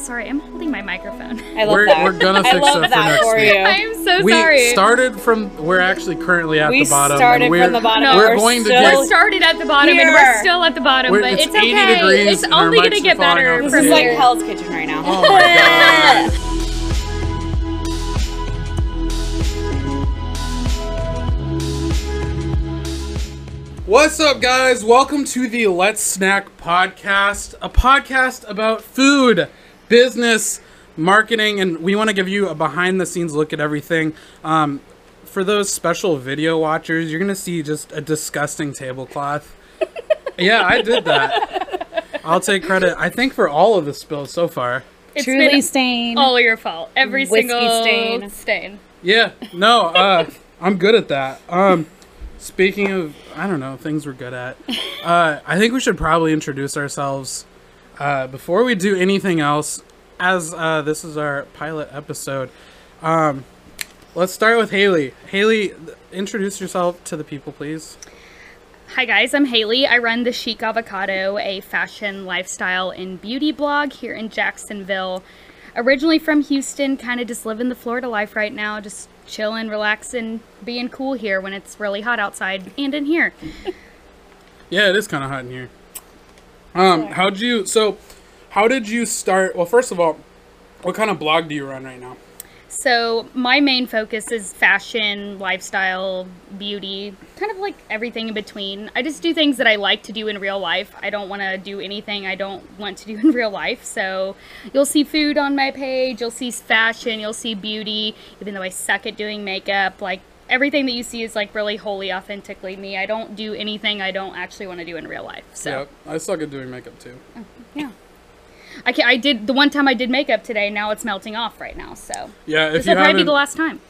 sorry, I'm holding my microphone. I love We're- that. we're gonna fix love that for that next for week. you. I'm so we sorry. started from. We're actually currently at we the bottom. started we're, from the bottom. No, we're we're going to get- we started at the bottom and we're still at the bottom, We're- but it's it's, 80 okay. degrees It's and only gonna get better off This from is like. Hell's Kitchen right now. Oh my god. What's up, guys? Welcome to the Let's Snack podcast, a podcast about food, business, marketing, and we want to give you a behind the scenes look at everything. Um, for those special video watchers, you're going to see just a disgusting tablecloth. yeah, I did that. I'll take credit, I think, for all of the spills so far. It's Truly been stained. all your fault. Every Whiskey single stain. stain. Yeah, no, uh, I'm good at that. Um, speaking of, I don't know, things we're good at. Uh, I think we should probably introduce ourselves uh, before we do anything else. As uh, this is our pilot episode, um, let's start with Haley. Haley, introduce yourself to the people, please. Hi guys, I'm Haley. I run the Chic Avocado, a fashion, lifestyle, and beauty blog here in Jacksonville. Originally from Houston, kind of just living the Florida life right now, just chilling, relaxing, being cool here when it's really hot outside and in here. Yeah, it is kind of hot in here. Um, how'd you? So, how did you start? Well, first of all, what kind of blog do you run right now? So, my main focus is fashion, lifestyle, beauty, kind of like everything in between. I just do things that I like to do in real life. I don't want to do anything I don't want to do in real life. So, you'll see food on my page, you'll see fashion, you'll see beauty, even though I suck at doing makeup. Like, everything that you see is like really wholly authentically me. I don't do anything I don't actually want to do in real life. So, Yeah, I suck at doing makeup too. yeah. I, can, I did the one time I did makeup today. Now it's melting off right now, so Yeah, if this you will probably be haven't, the last time.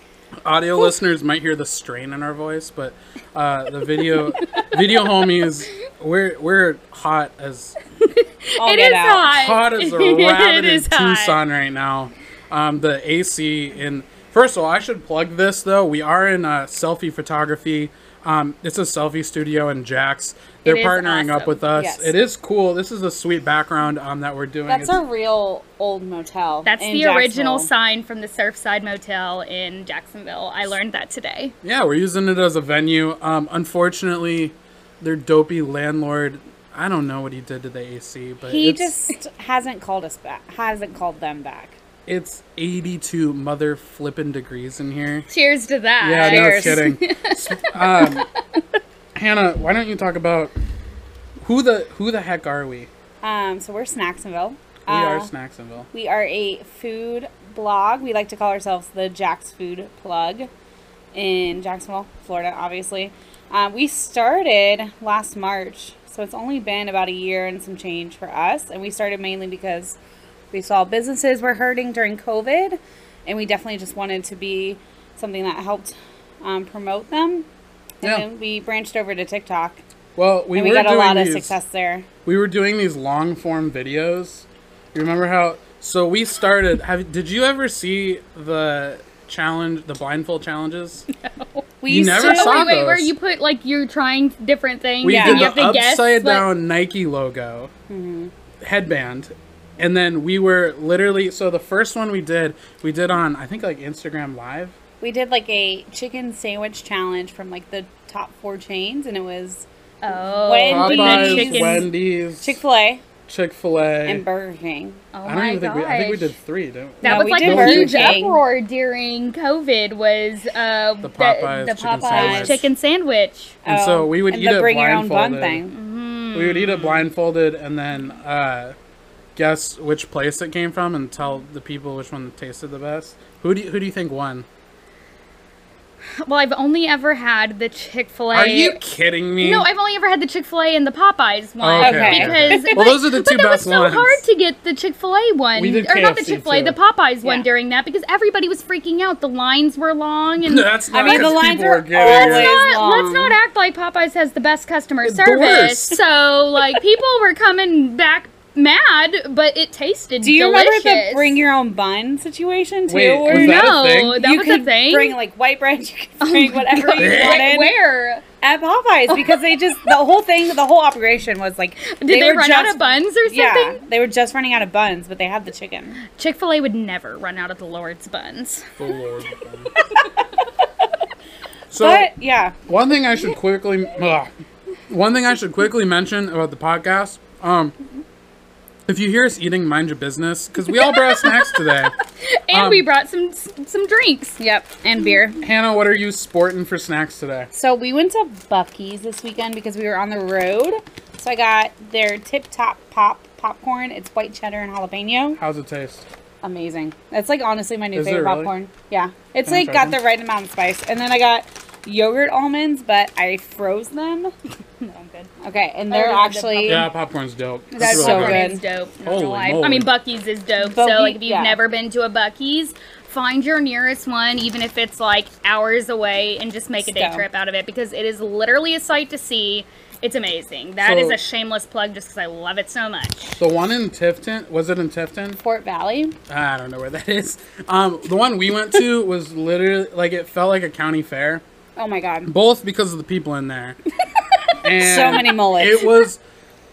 audio listeners might hear the strain in our voice, but uh, the video video homies, we're we're hot as I'll It out. hot. hot as a It rabbit in is hot. Tucson right now. Um, the AC in first of all, I should plug this though. We are in uh, selfie photography. Um, it's a selfie studio in Jax. They're is partnering up with us. Yes. It is cool. This is a sweet background um, that we're doing. That's It's- a real old motel. That's in the original sign from the Surfside Motel in Jacksonville. I learned that today. Yeah, we're using it as a venue. Um, unfortunately, their dopey landlord. I don't know what he did to the AC, but He it's, just hasn't called us back. Hasn't called them back. It's 82 mother flippin' degrees in here. Cheers to that. Yeah, Cheers. no kidding. S- um, Hannah, why don't you talk about who the who the heck are we? Um, so we're Snacksonville. We are Uh, Snacksonville. We are a food blog. We like to call ourselves the Jax Food Plug in Jacksonville, Florida, obviously. Uh, we started last March, so it's only been about a year and some change for us. And we started mainly because we saw businesses were hurting during COVID, and we definitely just wanted to be something that helped um, promote them. And Yeah. then we branched over to TikTok, Well, we and we were got a doing lot of success there. We were doing these long form videos. You remember how? So we started. Have did you ever see the challenge, the blindfold challenges? No. We You never to, saw Wait, wait, where you put like you're trying different things We Yeah. and did you have the to guess upside what- down Nike logo Mm-hmm. headband, and then we were literally. So the first one we did, we did on I think like Instagram Live. We did like a chicken sandwich challenge from like the top four chains, and it was Oh, Wendy's. the Popeyes, chicken. Wendy's, Chick Fil A Chick Fil A. and Burger King. Oh I don't my even think we. I think we did three. Didn't we? That No, was we like did a Burger huge King. uproar during COVID. Was uh, The Popeyes the, chicken Popeyes sandwich. chicken sandwich. And so we would and eat the it bring your own bun blindfolded. thing. We would eat it blindfolded and then uh, guess which place it came from and tell the people which one tasted the best. Who do you, who do you think won? Well, I've only ever had the Chick Fil A. Are you kidding me? No, I've only ever had the Chick Fil A and the Popeyes one. Oh, okay. Because Well, those are the two but that was so ones. hard to get the Chick Fil A one, We did or not the Chick Fil A, the Popeyes one during that because everybody was freaking out. The lines were long, and That's not I mean, the 'cause lines people are were getting always it. not, long. let's not act like Popeyes has the best customer The service. worst. So like people were coming back mad, but it tasted. Do you delicious. remember the bring your own bun situation too? Wait, where was that a no, thing? that you was could a thing. bring like white bread, you could bring Oh my whatever God. you wanted. Where? at Popeyes because they just the whole thing, the whole operation was like Did they, were run out of buns or something? Yeah, they were just running out of buns, but they had the chicken. Chick Fil A would never run out of the Lord's buns. The Lord. so but yeah, one thing I should quickly, ugh. one thing I should quickly mention about the podcast. Um, if you hear us eating, mind your business, because we all brought snacks today. And Um, we brought some some drinks. yep, and beer. Hannah, what are you sporting for snacks today? So we went to Buc-ee's this weekend because we were on the road. So I got their Tip Top Pop popcorn. It's white cheddar and jalapeno. How's it taste? Amazing. That's like honestly my new Is it favorite really? popcorn. Yeah, it's Can like got some? the right amount of spice. And then I got yogurt almonds, but I froze them. No, I'm good. Okay, and they're Oh, the actually Yeah, popcorn's dope. That's It's so really good. Is dope. Holy moly. I mean, Buc-ee's is dope. Bucky- so, like, if you've yeah. never been to a Buc-ee's, find your nearest one, even if it's like hours away, and just make a day So. trip out of it because it is literally a sight to see. It's amazing. That is So- a shameless plug just because I love it so much. The one in Tifton, was it in Tifton? Fort Valley. I don't know where that is. Um, the one we went to was literally like it felt like a county fair, Oh my god. both because of the people in there. And So many mullets. It was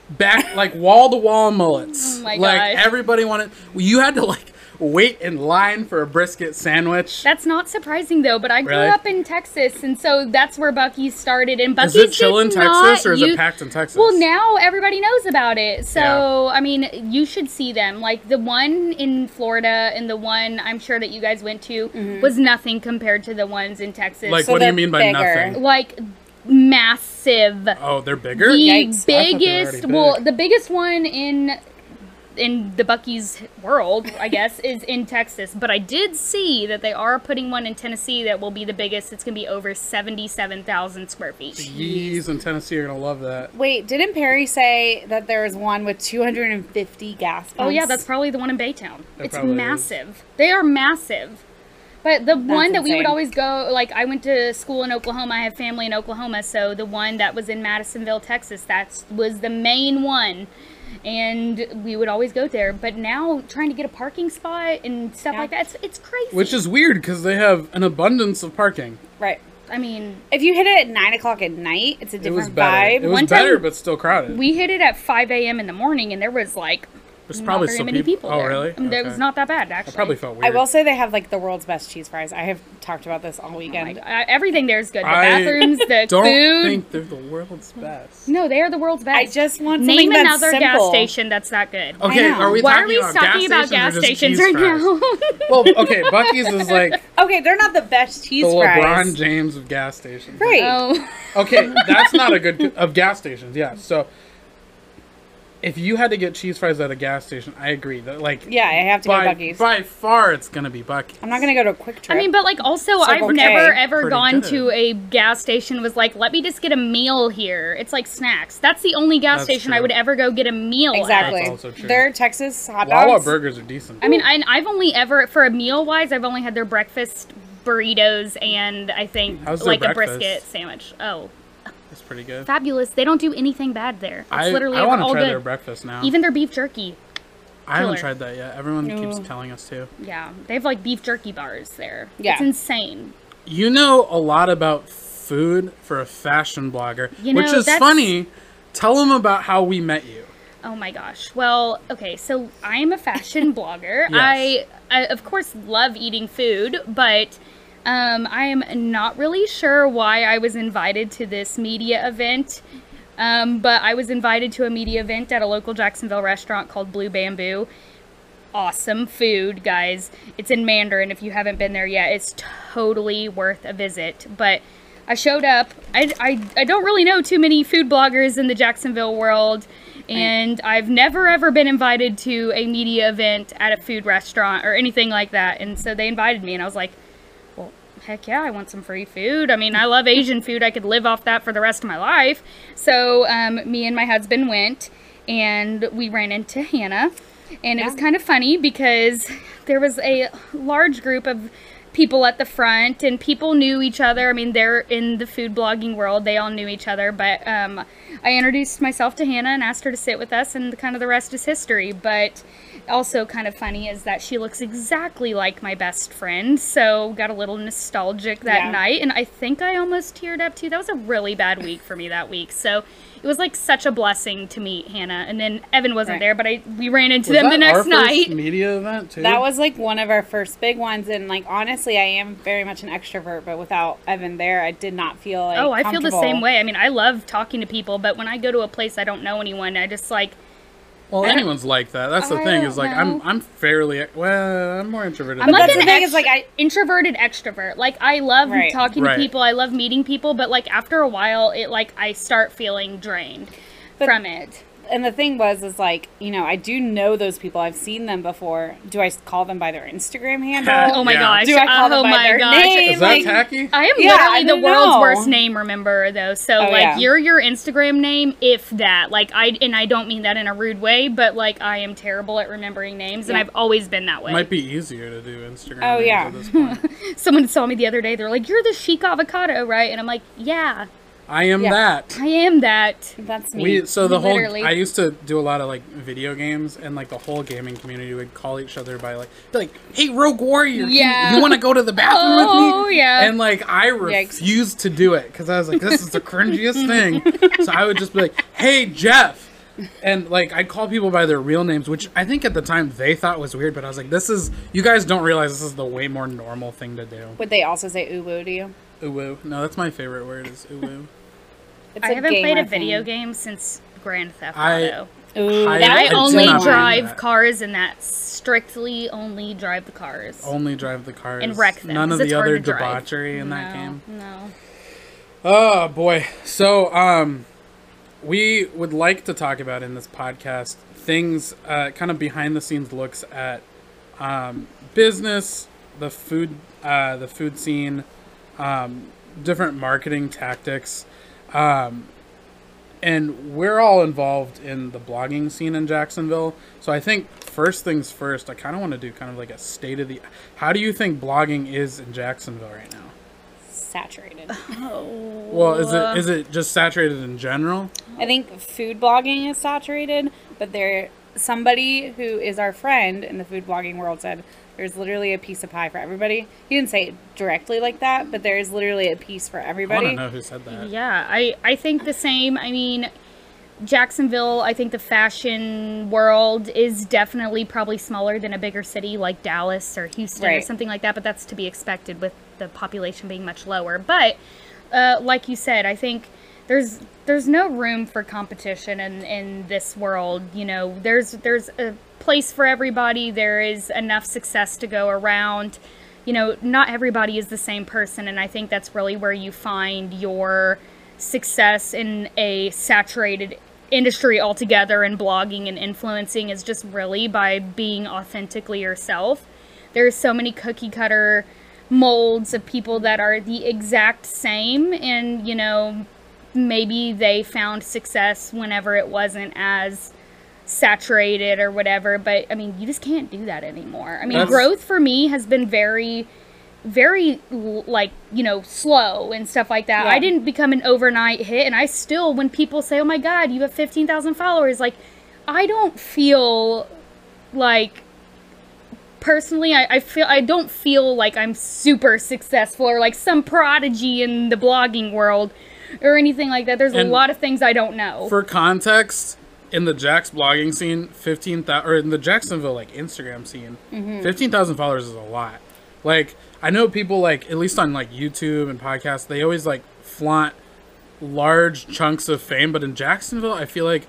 back like wall to wall mullets. Oh my like gosh. everybody wanted. You had to like wait in line for a brisket sandwich. That's not surprising though, but I grew Really? up in Texas, and so that's where Buc-ee's started. And is Buc-ee's it chill in Texas or is use- it packed in Texas? Well, now everybody knows about it. So, Yeah. I mean, you should see them. Like the one in Florida and the one I'm sure that you guys went to mm-hmm. was nothing compared to the ones in Texas. like So what do you mean by bigger. nothing? like massive. Oh, they're bigger. The Yikes. I thought they were biggest, already well, the biggest one in in the Buc-ee's world, I guess, is in Texas. But I did see that they are putting one in Tennessee that will be the biggest. It's going to be over seventy-seven thousand square feet. Yees in Tennessee are gonna love that. Wait, didn't Perry say that there was one with 250 gas pumps? Oh yeah, that's probably the one in Baytown. It it's probably is. massive. They are massive. But the one that we would always go, like I went to school in Oklahoma. I have family in Oklahoma, so the one that was in Madisonville, Texas, that was the main one, and we would always go there. But now trying to get a parking spot and stuff Yeah. like that, it's, it's crazy. Which is weird because they have an abundance of parking. right. I mean, If you hit it at nine o'clock at night, it's a It different was better. vibe. It was One time- better, but still crowded. we hit it at 5 a.m. in the morning, and there was like There's not probably very some many people. people. Oh, there. really? I mean, It Okay. was not that bad actually. I actually. probably felt I weird. will say they have like the world's best cheese fries. I have talked about this all Oh weekend. God. Uh, everything there is good. The I bathrooms, the Don't food. think they're the world's best. No, they are the world's best. I just want to Name that's another gas simple. station that's that good. Okay, know. are we Why talking are we about talking gas about gas stations, or just cheese right fries? now? Well, okay, Buc-ee's is like Okay, they're not the best cheese the fries. LeBron James of gas stations. Right. oh, Okay, that's not a good of gas stations. Yeah. So if you had to get cheese fries at a gas station, I agree that like Yeah, I have to go to by Buc-ee's. by far it's gonna be Buc-ee's. I'm not gonna go to a QuikTrip. I mean, but like also, like, I've okay, never ever pretty gone good. to a gas station was like, let me just get a meal here. It's like snacks. That's the only gas That's station I would ever go get a meal. at. exactly. That's also true. Their Texas hot dogs. Wawa burgers are decent. I mean, I, I've only ever for a meal wise, I've only had their breakfast burritos and I think How's their like a brisket sandwich. Oh, it's pretty good. fabulous! They don't do anything bad there. It's I, literally I want to try good. their breakfast now. Even their beef jerky. I haven't killer. tried that yet. Everyone keeps telling us to. Yeah, they have like beef jerky bars there. Yeah. it's insane. You know a lot about food for a fashion blogger, You which is that's- funny. Tell them about how we met you. Oh my gosh. Well, okay, so I am a fashion blogger. Yes. I, I, of course, love eating food, but um, I am not really sure why I was invited to this media event. Um, but I was invited to a media event at a local Jacksonville restaurant called Blue Bamboo. Awesome food, guys. It's in Mandarin. If you haven't been there yet, it's totally worth a visit. But I showed up. I, I, I don't really know too many food bloggers in the Jacksonville world. And I've never ever been invited to a media event at a food restaurant or anything like that. And so they invited me, and I was like, heck yeah, I want some free food. I mean, I love Asian food. I could live off that for the rest of my life. So um, me and my husband went, and we ran into Hannah. And it was kind of funny because there was a large group of people at the front and people knew each other. I mean, they're in the food blogging world. They all knew each other. But um, I introduced myself to Hannah and asked her to sit with us, and kind of the rest is history. But also kind of funny is that she looks exactly like my best friend. So got a little nostalgic that Yeah. night, and I think I almost teared up too. That was a really bad week for me that week. So it was like such a blessing to meet Hannah. And then Evan wasn't Right. there, but I we ran into Was them the that our next first night. media event too. That was like one of our first big ones, and like honestly, I am very much an extrovert, but without Evan there, I did not feel like. Oh, I feel the same way. I mean, I love talking to people, but when I go to a place I don't know anyone, I just like well, I anyone's like that. That's the I thing. Is like I'm. I'm fairly well. I'm more introverted. I'm than like that's the thing is, like, I- introverted extrovert. Like I love Right. talking Right. to people. I love meeting people, but like after a while, it like I start feeling drained But- from it. And the thing was, is like you know, I do know those people. I've seen them before. Do I call them by their Instagram handle? Oh my Yeah. gosh! Do I call oh them by my their gosh! name? Is that like- tacky? I am Yeah, literally I the world's know. worst name rememberer, though. So Oh, like yeah. you're your Instagram name, if that. Like I and I don't mean that in a rude way, but like I am terrible at remembering names, and I've always been that way. Might be easier to do Instagram. Oh, names yeah. At this point. Someone saw me the other day. They're like, "You're the chic avocado, right?" And I'm like, "Yeah, I am Yeah. that. I am that." That's me. We so the Literally. whole I used to do a lot of like video games and like the whole gaming community would call each other by like be like hey Rogue Warrior can you- Yeah. you, want to go to the bathroom Oh, with me Oh yeah. and like I refused to do it because I was like this is the cringiest thing so I would just be like hey Jeff and like I'd call people by their real names which I think at the time they thought was weird but I was like this is you guys don't realize this is the way more normal thing to do Would they also say uwu to you? uwu no that's my favorite word is uwu It's I haven't played a video game since Grand Theft I- Auto. Ooh, I- I, I only drive that. cars, and that strictly only drive the cars. only drive the cars And wreck them, none of the other debauchery in that game No. Oh boy. So um we would like to talk about in this podcast things uh, kind of behind the scenes looks at um, business, the food uh, the food scene, um, different marketing tactics. Um, and we're all involved in the blogging scene in Jacksonville. So I think first things first, I kind of want to do kind of like a state of the How do you think blogging is in Jacksonville right now? saturated. Oh. Well, is it is it just saturated in general? I think food blogging is saturated, but there somebody who is our friend in the food blogging world said there's literally a piece of pie for everybody. He didn't say it directly like that, but there is literally a piece for everybody. I don't know who said that. Yeah, I, I think the same. I mean, Jacksonville, I think the fashion world is definitely probably smaller than a bigger city like Dallas or Houston or something like that, but that's to be expected with the population being much lower. But uh, like you said, I think there's there's no room for competition in, in this world. You know, there's there's a place for everybody. There is enough success to go around. You know, not everybody is the same person, and I think that's really where you find your success in a saturated industry altogether and blogging and influencing is just really by being authentically yourself. There's so many cookie cutter molds of people that are the exact same and you know maybe they found success whenever it wasn't as saturated or whatever but i mean you just can't do that anymore. I mean That's- growth for me has been very very like you know slow and stuff like that. Yeah. i didn't become an overnight hit and i still when people say oh my god you have 15000 followers like i don't feel like personally I, I feel i don't feel like i'm super successful or like some prodigy in the blogging world or anything like that. There's And a lot of things i don't know. For context, in the Jax blogging scene, fifteen thousand, or in the Jacksonville like Instagram scene, Mm-hmm. thousand followers is a lot. Like I know people like at least on like YouTube and podcasts, they always like flaunt large chunks of fame, but in Jacksonville, I feel like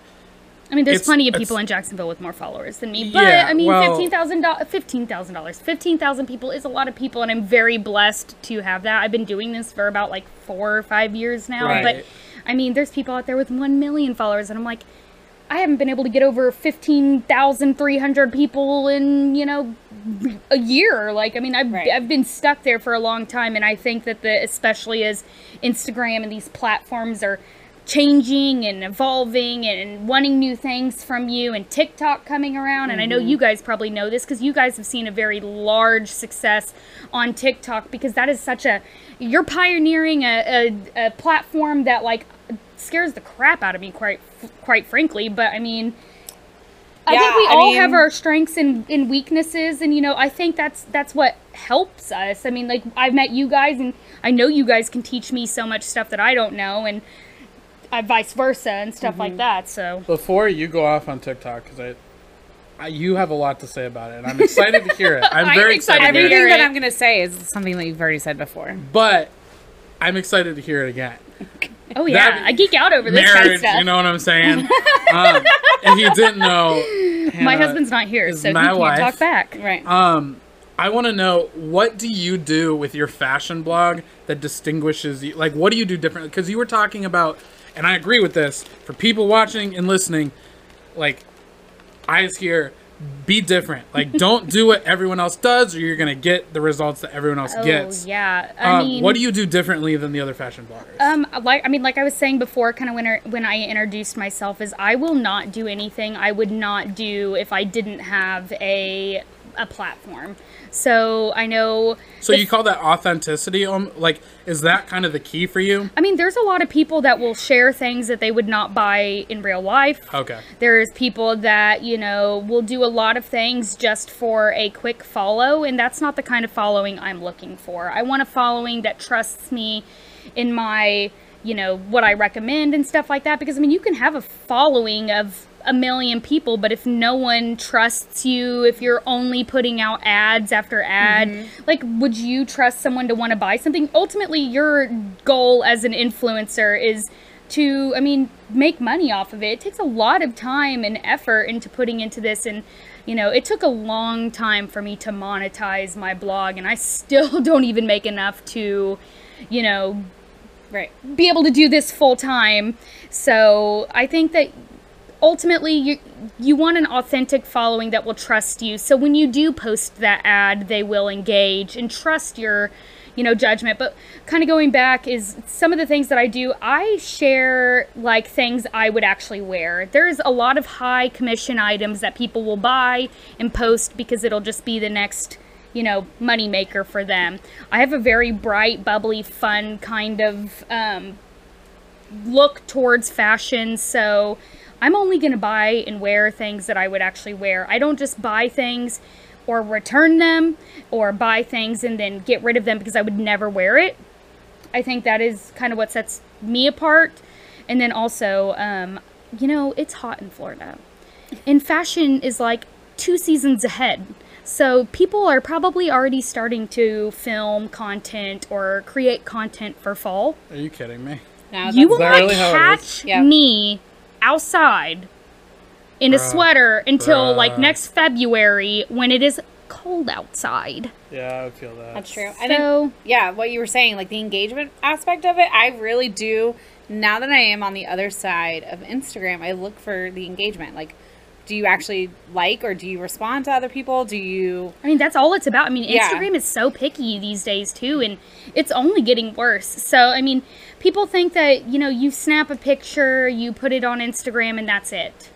I mean, there's plenty of people in Jacksonville with more followers than me, but Yeah, I mean, well- fifteen thousand dollars, fifteen thousand dollars, fifteen thousand people is a lot of people, and I'm very blessed to have that. I've been doing this for about like four or five years now, Right. but I mean, there's people out there with one million followers, and I'm like, I haven't been able to get over fifteen thousand three hundred people in you know a year. Like, I mean, I've Right. I've been stuck there for a long time, and I think that the especially as Instagram and these platforms are changing and evolving and wanting new things from you and TikTok coming around and I know mm-hmm. you guys probably know this cuz you guys have seen a very large success on TikTok because that is such a you're pioneering a, a, a platform that like scares the crap out of me quite quite frankly but I mean I Yeah, think we I all mean- have our strengths and, and weaknesses, and you know, I think that's that's what helps us. I mean, like I've met you guys, and I know you guys can teach me so much stuff that I don't know, and uh, vice versa and stuff Mm-hmm. like that. So Before you go off on TikTok, because I, I, you have a lot to say about it, and I'm excited to hear it. I'm I'm very excited excited. to to hear Everything that. I'm gonna say is something that you've already said before. But I'm excited to hear it again. Oh yeah, That- I geek out over this kind of stuff. you know what I'm saying? um, and he didn't know. My husband's not here, so he my can't wife. talk back. Right. Um, I want to know what do you do with your fashion blog that distinguishes you? Like, what do you do differently? Because you were talking about, and I agree with this. For people watching and listening, like, eyes here, be different. Like, don't do what everyone else does, or you're gonna get the results that everyone else Oh gets. yeah, I Um, mean, what do you do differently than the other fashion bloggers? Um, like I mean, like I was saying before, kind of when I, when I introduced myself, is I will not do anything I would not do if I didn't have a a platform. So I know. so if- you call that authenticity? Um, like, is that kind of the key for you? I mean, there's a lot of people that will share things that they would not buy in real life. Okay. There's people that, you know, will do a lot of things just for a quick follow, and that's not the kind of following I'm looking for. I want a following that trusts me in my, you know, what I recommend and stuff like that. Because, I mean, you can have a following of a million people, but if no one trusts you, if you're only putting out ads after ad, mm-hmm. like, would you trust someone to want to buy something? Ultimately, your goal as an influencer is to i mean make money off of it it takes a lot of time and effort into putting into this and you know it took a long time for me to monetize my blog and i still don't even make enough to you know Right. be able to do this full time so i think that ultimately you you want an authentic following that will trust you. So when you do post that ad they will engage and trust your you know judgment. But kind of going back is some of the things that i do i share like things i would actually wear. There's a lot of high commission items that people will buy and post because it'll just be the next you know money maker for them. I have a very bright bubbly fun kind of um, look towards fashion. So i'm only going to buy and wear things that i would actually wear. I don't just buy things or return them or buy things and then get rid of them because i would never wear it. I think that is kind of what sets me apart. And then also um, you know it's hot in florida. And fashion is like two seasons ahead. So people are probably already starting to film content or create content for fall. Are you kidding me? Now you will not really catch Yeah. me outside in a Bruh. sweater until like next February when it is cold outside. Yeah, I would feel that. That's true. I think So yeah, what you were saying, like the engagement aspect of it, I really do. Now that I am on the other side of Instagram, I look for the engagement. Like, do you actually like or do you respond to other people? Do you? I mean that's all it's about. I mean Yeah. Instagram is so picky these days too and it's only getting worse. So I mean people think that, you know, you snap a picture, you put it on Instagram and that's it.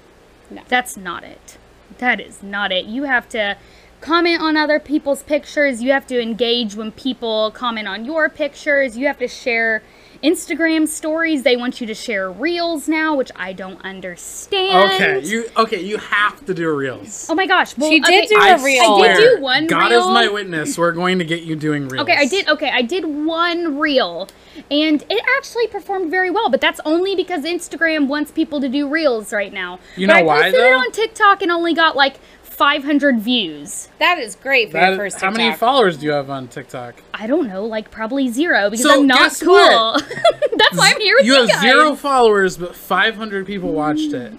No. That's not it. That is not it. You have to comment on other people's pictures. You have to engage when people comment on your pictures. You have to share Instagram stories. They want you to share reels now, which I don't understand. Okay, you okay? You have to do reels. Oh my gosh. Well, She did okay, do I a reel. I did do one God reel. is my witness. We're going to get you doing reels. Okay, I did. Okay, I did one reel, and it actually performed very well. But that's only because Instagram wants people to do reels right now. You but know I why, posted it on TikTok and only got like 500 views. That is great for That- your first how TikTok. many followers do you have on TikTok? I don't know, like probably zero because So, I'm not guess cool. what? that's why I'm here with you you, have guys. zero followers, but 500 people watched it.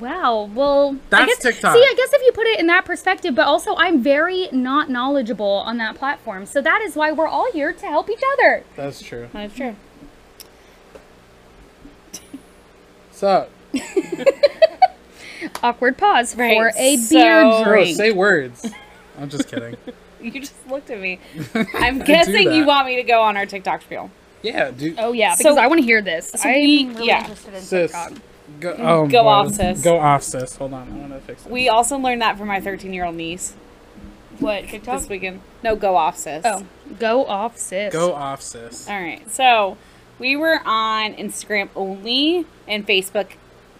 Wow. Well, I That's guess, TikTok. See, I guess if you put it in that perspective, but also I'm very not knowledgeable on that platform, so that is why we're all here to help each other. That's true. That's true. So, Awkward pause Right, for a so- beer bro, drink. say words. I'm just kidding. You just looked at me. I'm guessing you want me to go on our TikTok spiel. Yeah, dude. Oh yeah, So- because I want to hear this. so I'm we- really yeah. interested in Sis, TikTok. go, mm, oh, Go boy. off, sis. Go off, sis. Hold on, I want to fix it. We also learned that from my 13 year old niece What TikTok? this weekend. No, go off, sis. Oh, go off, sis. Go off, sis. All right. So we were on Instagram only and Facebook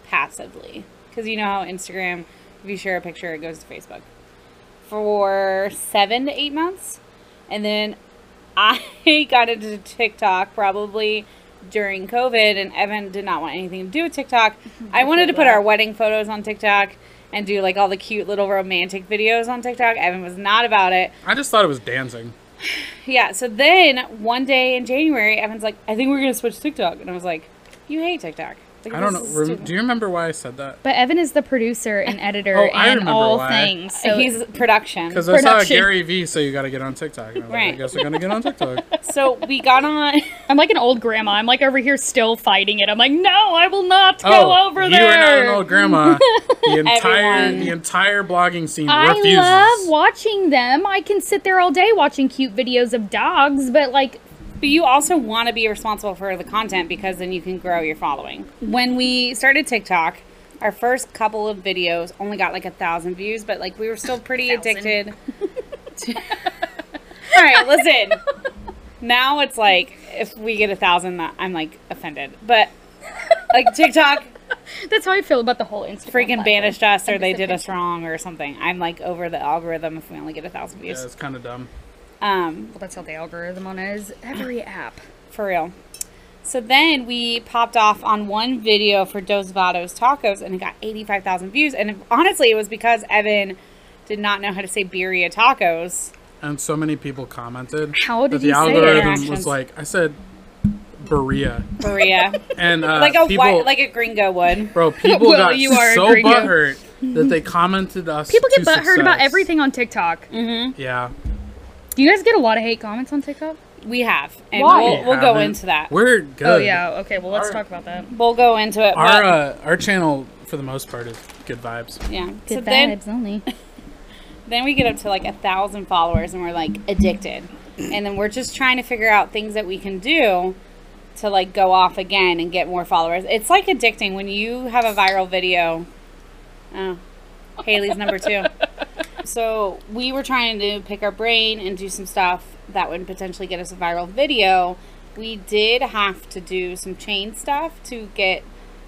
passively. Because you know how Instagram, If you share a picture, it goes to Facebook. For seven to eight months. And then I got into TikTok probably during COVID, and Evan did not want anything to do with TikTok. I wanted to put our wedding photos on TikTok and do like all the cute little romantic videos on TikTok. Evan was not about it. I just thought it was dancing. Yeah, so then one day in January, Evan's like, I think we're going to switch TikTok. And I was like, You hate TikTok. Like, I don't know. this is Rem- stupid. do you remember why I said that? But Evan is the producer and editor Oh, I and remember all why. things. So He's production. Because I saw Gary Vee say you got to get on TikTok. And I was like, I Right. guess we're gonna get on TikTok. So we got on. I'm like an old grandma. I'm like over here still fighting it. I'm like, no, I will not go oh, over you there. You are not an old grandma. The entire Everyone. the entire blogging scene I refuses. love watching them. I can sit there all day watching cute videos of dogs, but like, But you also want to be responsible for the content because then you can grow your following. When we started TikTok, our first couple of videos only got like a thousand views, but like we were still pretty addicted. To... All right, listen. Now it's like if we get a thousand, that I'm like offended. But like TikTok that's how I feel about the whole Instagram. freaking platform. banished us or they did us wrong or something. I'm like over the algorithm if we only get a thousand views. Yeah, views. it's kind of dumb. Um, Well, that's how the algorithm on it is. Every app. For real. So then we popped off on one video for Dos Vados Tacos and it got 85,000 views. And honestly, it was because Evan did not know how to say birria tacos. And so many people commented How did that the you say it? algorithm was like, I said, Berea, Birria. and uh, like a people, white, like a gringo would. bro, people Well, got you are a so gringo. butthurt that they commented us. People get to butthurt about everything on TikTok. Mm-hmm. Yeah, Do you guys get a lot of hate comments on TikTok? We have. And Why? we'll, we'll go into that. we're good. Oh yeah. Okay. Well, let's Our- talk about that. We'll go into it. Our but, uh, our channel for the most part is good vibes. yeah. Good so then, vibes only. then we get up to like a thousand followers and we're like addicted and then we're just trying to figure out things that we can do to like go off again and get more followers it's like addicting when you have a viral video oh haley's number two so we were trying to pick our brain and do some stuff that would potentially get us a viral video we did have to do some chain stuff to get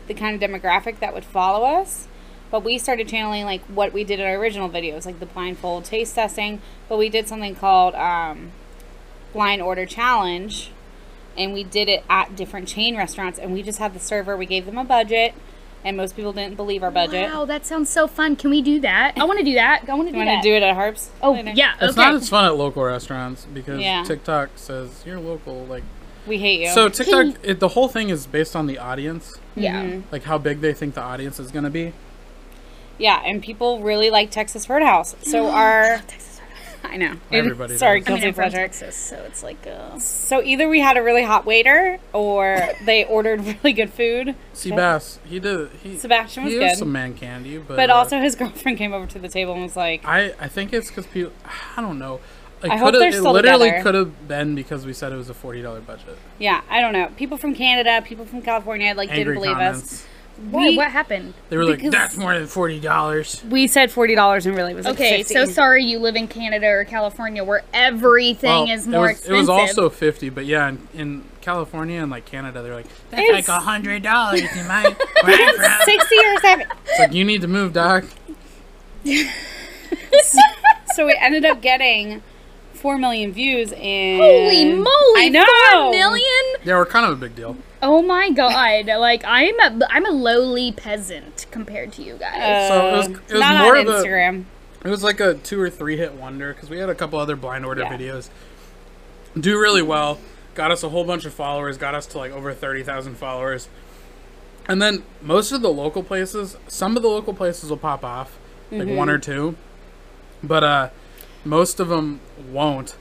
the kind of demographic that would follow us but we started channeling like what we did in our original videos, like the blindfold taste testing. But we did something called um, blind order challenge, and we did it at different chain restaurants. And we just had the server. We gave them a budget, and most people didn't believe our budget. Wow, that sounds so fun. Can we do that? I want to do that. I want to do that. want to do it at Harps? Oh later? yeah. It's okay. not as fun at local restaurants because Yeah. TikTok says you're local. Like We hate you. so, TikTok. It, the whole thing is based on the audience, yeah. Mhm. like how big they think the audience is gonna be. yeah, and people really like Texas Roadhouse. So our, I know. Everybody Sorry, does. I mean, guilty I'm from pleasure. Texas, so it's like uh, So either we had a really hot waiter, or they ordered really good food. Seabass, he did. He, Sebastian was he good. some man candy, but But uh, also, his girlfriend came over to the table and was like, I I think it's because people. I don't know. It I hope coulda- they're it literally could have been because we said it was a forty dollar budget. "Yeah, I don't know." People from Canada, people from California, like Angry didn't believe comments. us. What, We, what happened? They were like, "That's more than forty dollars." we said forty dollars and really it was like Okay, 50. so sorry you live in Canada or California where everything is more it was, expensive. It was also fifty, but yeah, in, in California and like Canada, they're like, "That's It's- like a hundred dollars in my where sixty or seven. It's like you need to move, doc. so we ended up getting four million views and Holy moly! I know. Four million? Yeah, we're kind of a big deal. Oh my god! Like I'm a I'm a lowly peasant compared to you guys. So it was- Uh, it was not more on of a- It was like a two or three hit wonder because we had a couple other blind order Yeah. videos do really well. Got us a whole bunch of followers. Got us to like over thirty thousand followers. And then most of the local places, some of the local places will pop off, like one or two, but uh, most of them won't.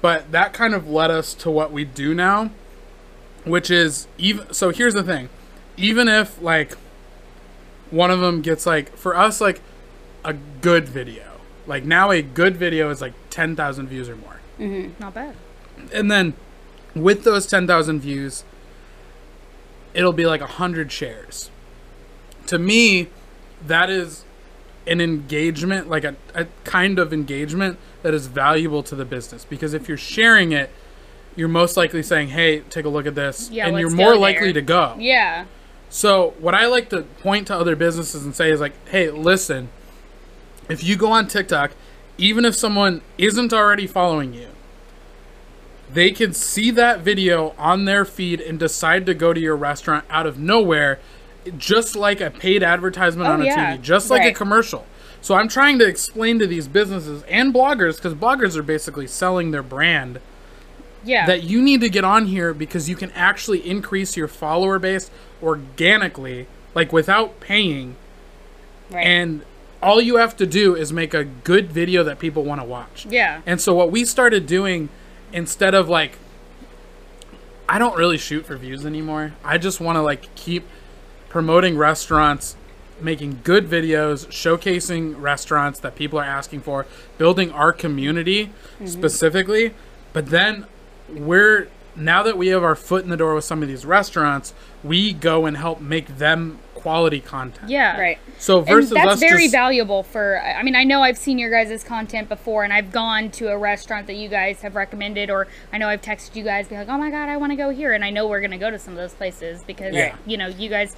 But that kind of led us to what we do now, which is even. So here's the thing, even if like one of them gets like for us like a good video, like now a good video is like ten thousand views or more Mm-hmm. Not bad. and then with those 10,000 views it'll be like 100 shares to me that is an engagement like a, a kind of engagement that is valuable to the business. Because if you're sharing it you're most likely saying hey take a look at this Yeah, and you're more likely to go. Yeah. so what I like to point to other businesses and say is like, hey, listen, if you go on TikTok, even if someone isn't already following you, they can see that video on their feed and decide to go to your restaurant out of nowhere, just like a paid advertisement Oh, on a yeah. TV, just like a commercial. So I'm trying to explain to these businesses and bloggers, because bloggers are basically selling their brand, Yeah. that you need to get on here because you can actually increase your follower base organically, like without paying. Right. And all you have to do is make a good video that people want to watch. yeah. And so what we started doing instead of like I don't really shoot for views anymore. I just want to like keep promoting restaurants, making good videos, showcasing restaurants that people are asking for, building our community mm-hmm. specifically. But then we're now that we have our foot in the door with some of these restaurants, we go and help make them quality content. Yeah. right. So versus and that's us very just valuable for i mean i know i've seen your guys' content before and i've gone to a restaurant that you guys have recommended or i know i've texted you guys be like oh my god i want to go here and i know we're going to go to some of those places because Yeah. you know you guys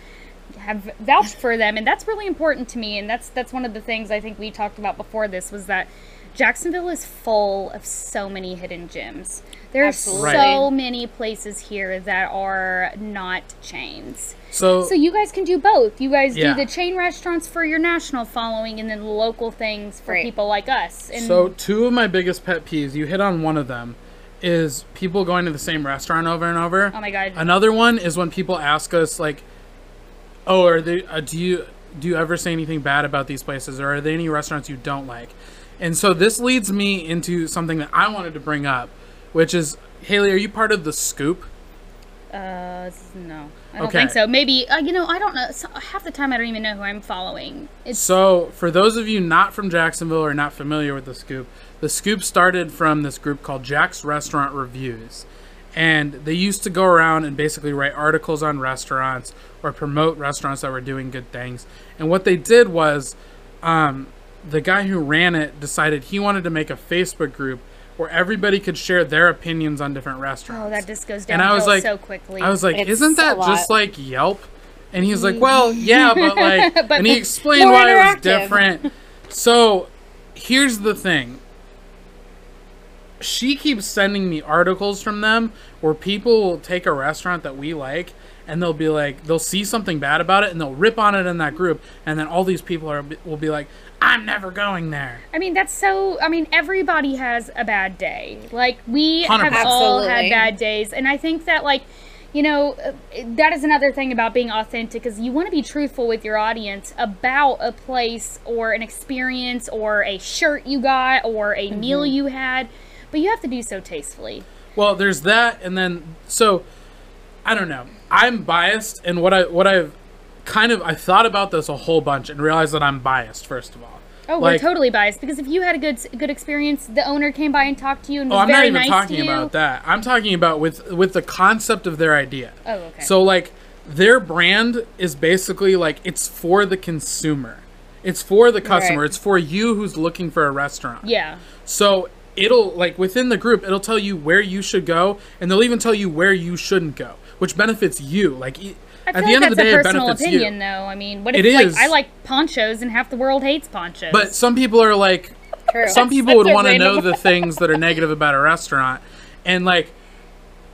have vouched for them and that's really important to me and that's that's one of the things i think we talked about before this was that jacksonville is full of so many hidden gems there's Absolutely. so many places here that are not chains so, so you guys can do both. You guys Yeah. do the chain restaurants for your national following, and then local things for Right. people like us. And So two of my biggest pet peeves, you hit on one of them, is people going to the same restaurant over and over. oh my god, Another one is when people ask us like, "Oh, are they? Uh, do you do you ever say anything bad about these places, or are there any restaurants you don't like?" And so this leads me into something that I wanted to bring up, which is Haley. Are you part of the Scoop? uh, no, I don't Okay. think so. Maybe uh, you know, I don't know. So, half the time, I don't even know who I'm following. It's So, for those of you not from Jacksonville or not familiar with the Scoop, the Scoop started from this group called Jax Restaurant Reviews. And they used to go around and basically write articles on restaurants or promote restaurants that were doing good things. And what they did was um, the guy who ran it decided he wanted to make a Facebook group where everybody could share their opinions on different restaurants. oh, that just goes down And I was like- so quickly. I was like, It's isn't that just like Yelp? And he's like, well, yeah, but like, But and he explained why it was different. So here's the thing. She keeps sending me articles from them where people will take a restaurant that we like and they'll be like, they'll see something bad about it and they'll rip on it in that group. And then all these people are will be like, I'm never going there. I mean, that's so. I mean, everybody has a bad day. Like we have 100%. all had bad days, and I think that like. You know, uh, that is another thing about being authentic is you want to be truthful with your audience about a place or an experience or a shirt you got or a meal you had, but you have to do so tastefully. Well, there's that, and then so I don't know. I'm biased, and what I what I've kind of I thought about this a whole bunch and realized that I'm biased. First of all, Oh, Like- we're totally biased because if you had a good good experience, the owner came by and talked to you and oh, was oh, I'm not even nice talking to you. about that. I'm talking about with with the concept of their idea. Oh, okay. So like their brand is basically like it's for the consumer. It's for the customer. Right. It's for you who's looking for a restaurant. yeah, So it'll like within the group, it'll tell you where you should go, and they'll even tell you where you shouldn't go, which benefits you. Like at the like end of the day, a it benefits opinion, you. though. I mean, what if It like. I like ponchos and half the world hates ponchos? But some people are like, True. some people that's would want to know the things that are negative about a restaurant, and like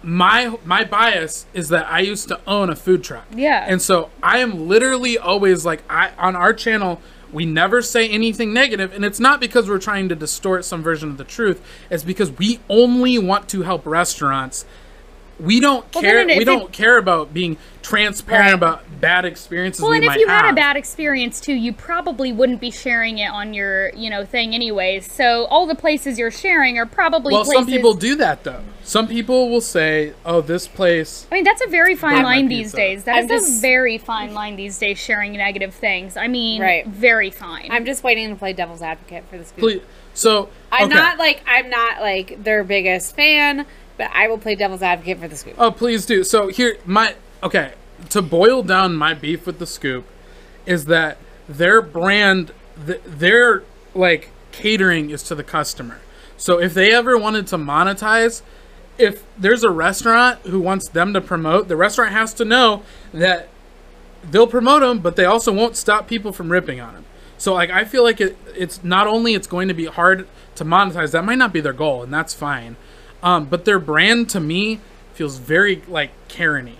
my my bias is that I used to own a food truck. Yeah. And so I am literally always like I on our channel we never say anything negative and it's not because we're trying to distort some version of the truth. It's because we only want to help restaurants. We don't Well, care then if we don't care about being transparent Right. about bad experiences well, we and if might you had a bad experience too, you probably wouldn't be sharing it on your you know thing anyways. So all the places you're sharing are probably well, places. some people do that though. Some people will say, "Oh, this place I mean, that's a very fine line these days. That I'm is a very fine line these days, sharing negative things. I mean, Right. very fine. I'm just waiting to play devil's advocate for this. please." So, I'm not like I'm not like their biggest fan, but I will play devil's advocate for the scoop. Oh, please do. So here, my okay. To boil down my beef with the Scoop, is that their brand, th- their like catering is to the customer. So if they ever wanted to monetize, if there's a restaurant who wants them to promote, the restaurant has to know that they'll promote them, but they also won't stop people from ripping on them. So like I feel like it, it's not only it's going to be hard to monetize. That might not be their goal, and that's fine. Um, but their brand to me feels very like Karen-y.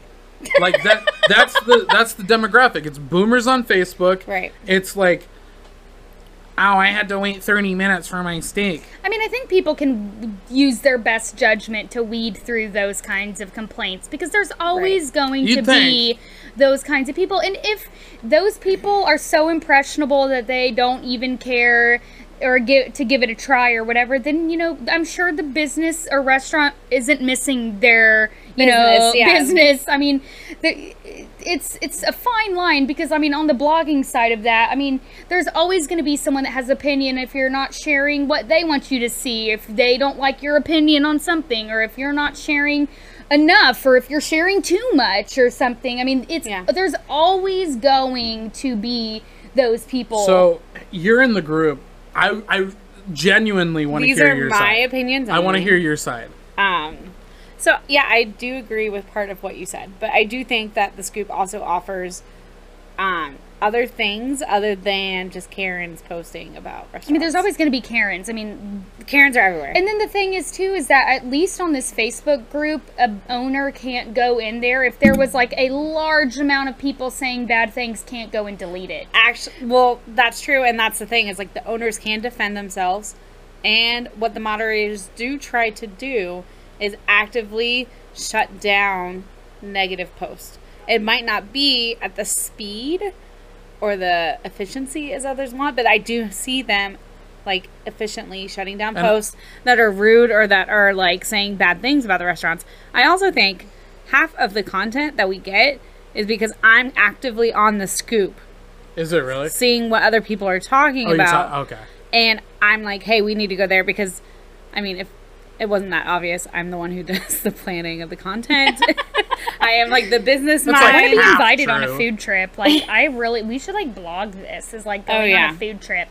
Like that. that's the that's the demographic. It's boomers on Facebook. Right. It's like, oh, I had to wait thirty minutes for my steak. I mean, I think people can use their best judgment to weed through those kinds of complaints because there's always going You'd to be those kinds of people. And if those people are so impressionable that they don't even care or give to give it a try or whatever, then you know, I'm sure the business or restaurant isn't missing their you know Business, yeah. business. I mean, the, it's it's a fine line because I mean, on the blogging side of that, I mean, there's always going to be someone that has opinion if you're not sharing what they want you to see, if they don't like your opinion on something, or if you're not sharing enough, or if you're sharing too much or something. I mean, it's Yeah. there's always going to be those people. So you're in the group. I I genuinely want to These hear are your my side. opinions. I want to hear your side. Um, so yeah, I do agree with part of what you said, but I do think that the scoop also offers um, other things other than just Karen's posting about restaurants. I mean, there's always going to be Karens. I mean, Karens are everywhere. And then the thing is too is that at least on this Facebook group, a owner can't go in there if there was like a large amount of people saying bad things, can't go and delete it. actually well that's true and that's the thing is like the owners can defend themselves and what the moderators do try to do is actively shut down negative posts it might not be at the speed or the efficiency as others want but i do see them like efficiently shutting down And- posts that are rude or that are like saying bad things about the restaurants i also think half of the content that we get is because i'm actively on the scoop Is it really? seeing what other people are talking Oh, about. saw, okay. And I'm like, hey, we need to go there because, I mean, if it wasn't that obvious, I'm the one who does the planning of the content. I am like the business That's like I want to be mind. half invited on a food trip. Like, I really, we should like blog this as like Oh, going yeah. on a food trip.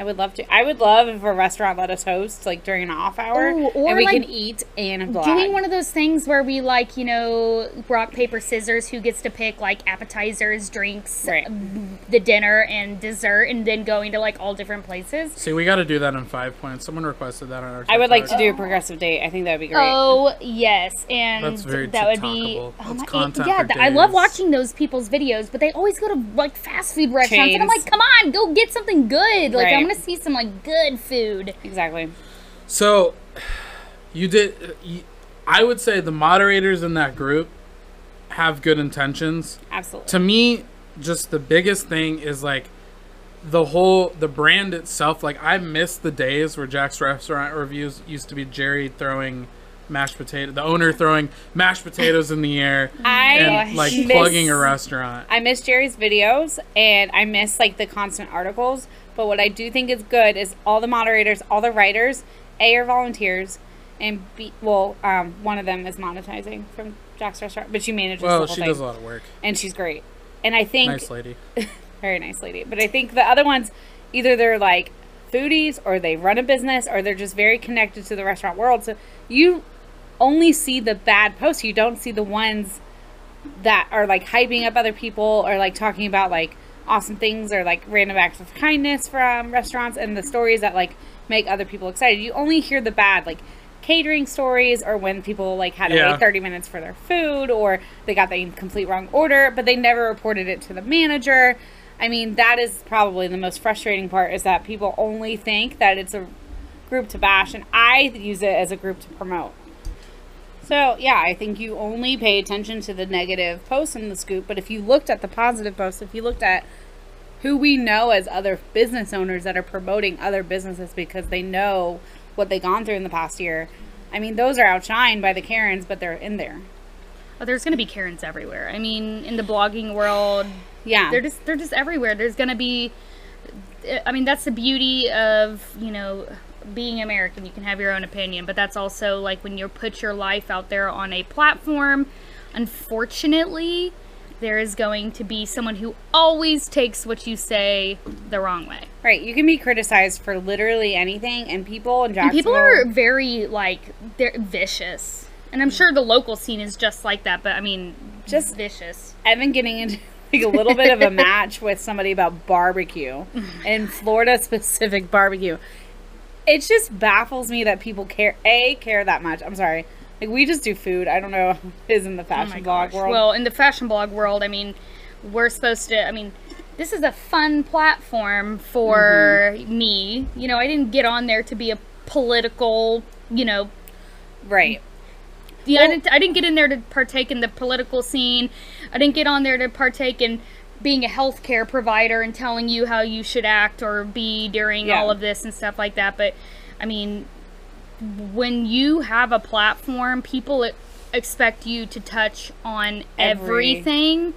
I would love to. I would love if a restaurant let us host like during an off hour, Ooh, or, and we like, can eat and vlog. Doing one of those things where we like, you know, rock, paper, scissors, who gets to pick like appetizers, drinks, Right. the dinner, and dessert, and then going to like all different places. See, we got to do that in five points. Someone requested that on our. I would like to do a progressive date. I think that would be great. Oh yes, and That's very that would be TikTokable. oh That's my, content yeah. for th- I love watching those people's videos, but they always go to like fast food restaurants, and I'm like, come on, go get something good. Like Right. I'm gonna see some like good food. exactly. So, you did. You, I would say the moderators in that group have good intentions. Absolutely. To me, just the biggest thing is like the whole the brand itself. Like I miss the days where Jax Restaurant Reviews used to be Jerry throwing mashed potato, the owner throwing mashed potatoes in the air I and like miss- plugging a restaurant. I miss Jerry's videos and I miss like the constant articles. But what I do think is good is all the moderators, all the writers, A are volunteers, and B well, um, one of them is monetizing from Jax Restaurant, but she manages Well, the whole she thing, does a lot of work. and she's great. And I think Nice lady. very nice lady. But I think the other ones, either they're like foodies or they run a business or they're just very connected to the restaurant world. So you only see the bad posts. You don't see the ones that are like hyping up other people or like talking about like awesome things or like random acts of kindness from restaurants and the stories that like make other people excited. You only hear the bad like catering stories or when people like had to Yeah. wait 30 minutes for their food or they got the complete wrong order but they never reported it to the manager. I mean, that is probably the most frustrating part is that people only think that it's a group to bash and I use it as a group to promote. So yeah, I think you only pay attention to the negative posts in the scoop. But if you looked at the positive posts, if you looked at who we know as other business owners that are promoting other businesses because they know what they've gone through in the past year, I mean, those are outshined by the Karens, but they're in there. Oh, there's gonna be Karens everywhere. I mean, in the blogging world, Yeah, they're just they're just everywhere. There's gonna be. Eh, I mean, that's the beauty of you know being American. You can have your own opinion, but that's also like when you put your life out there on a platform. Unfortunately, there is going to be someone who always takes what you say the wrong way. right. You can be criticized for literally anything, and people in And people are very like they're vicious, and I'm sure the local scene is just like that. But I mean, Just- vicious. I've been getting into like a little bit of a match with somebody about barbecue and Florida specific barbecue. It just baffles me that people care a care that much. I'm sorry. Like we just do food. I don't know is in the Oh fashion my blog gosh. world. Well, in the fashion blog world, I mean, we're supposed to. I mean, this is a fun platform for Mm-hmm. me. You know, I didn't get on there to be a political. You know, right. yeah, I, didn't, I didn't get in there to partake in the political scene. I didn't get on there to partake in being a healthcare provider and telling you how you should act or be during Yeah. all of this and stuff like that. But I mean, when you have a platform, people expect you to touch on Every- everything,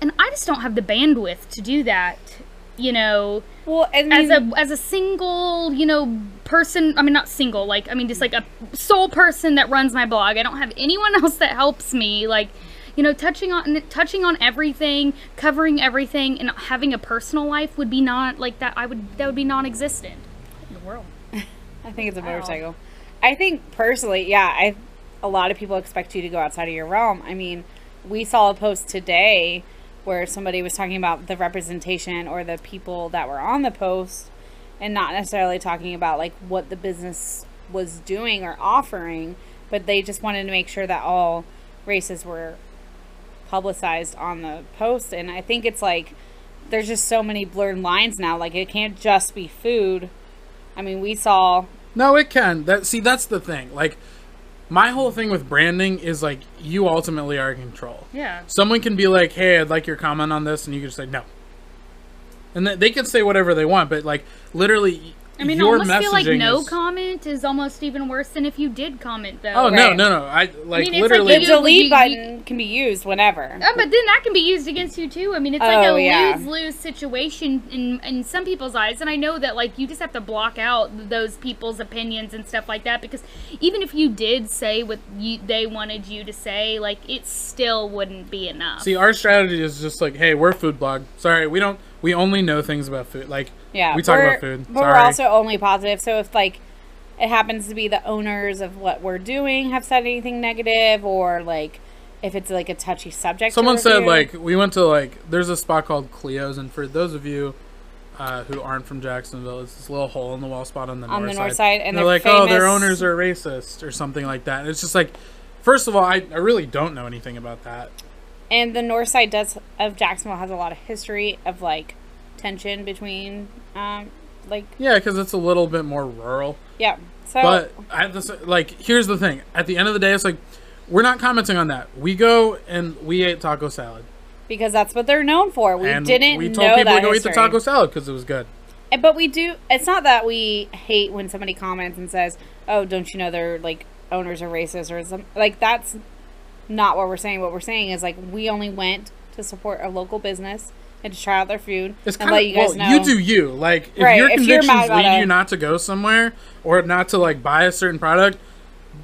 and I just don't have the bandwidth to do that. You know, Well, and as a as a single you know person i mean not single like i mean just like a sole person that runs my blog i don't have anyone else that helps me like you know touching on touching on everything covering everything and having a personal life would be not like that i would that would be non-existent in the world I think it's a Wow. I think personally, yeah, I a lot of people expect you to go outside of your realm. I mean, we saw a post today where somebody was talking about the representation or the people that were on the post and not necessarily talking about like what the business was doing or offering, but they just wanted to make sure that all races were publicized on the post and I think it's like there's just so many blurred lines now like it can't just be food. I mean, we saw No, it can. That see, that's the thing. Like, my whole thing with branding is like you ultimately are in control. yeah Someone can be like, "Hey, I'd like your comment on this," and you can just say no. And th- they can say whatever they want, but like literally, i mean i almost feel like no is- comment is almost even worse than if you did comment though Oh no, Right. no, no! I like mean, it's like literally. the you- delete you- button can be used whenever. Uh, but then that can be used against you too. I mean, it's like Oh, a yeah. lose lose situation in in some people's eyes, and I know that like you just have to block out those people's opinions and stuff like that because even if you did say what you they wanted you to say, like it still wouldn't be enough. See, our strategy is just like, hey, we're food blog. Sorry, we don't. We only know things about food. Like, Yeah, we talk about food. but Sorry. we're also only positive. So if like it happens to be the owners of what we're doing have said anything negative, or like if it's like a touchy subject, Someone said like we went to like there's a spot called Cleo's, and for those of you uh, who aren't from Jacksonville, it's this little hole in the wall spot on the On north the side. north side, and they're, they're like, oh, their owners are racist or something like that. And it's just like, first of all, I, I really don't know anything about that. And the north side does of Jacksonville has a lot of history of like tension between um like Yeah, because it's a little bit more rural. yeah. So But at the like, here's the thing. At the end of the day, it's like we're not commenting on that. We go and we ate taco salad. because that's what they're known for. We and didn't we told people to go eat the taco salad because it was good. But we do. It's not that we hate when somebody comments and says, "Oh, don't you know they're like owners are racist or some like that's not what we're saying. What we're saying is like we only went to support a local business and to try out their food It's and kind let of you guys well, know. you do you. Like if Right, your if convictions lead you not to go somewhere or not to like buy a certain product,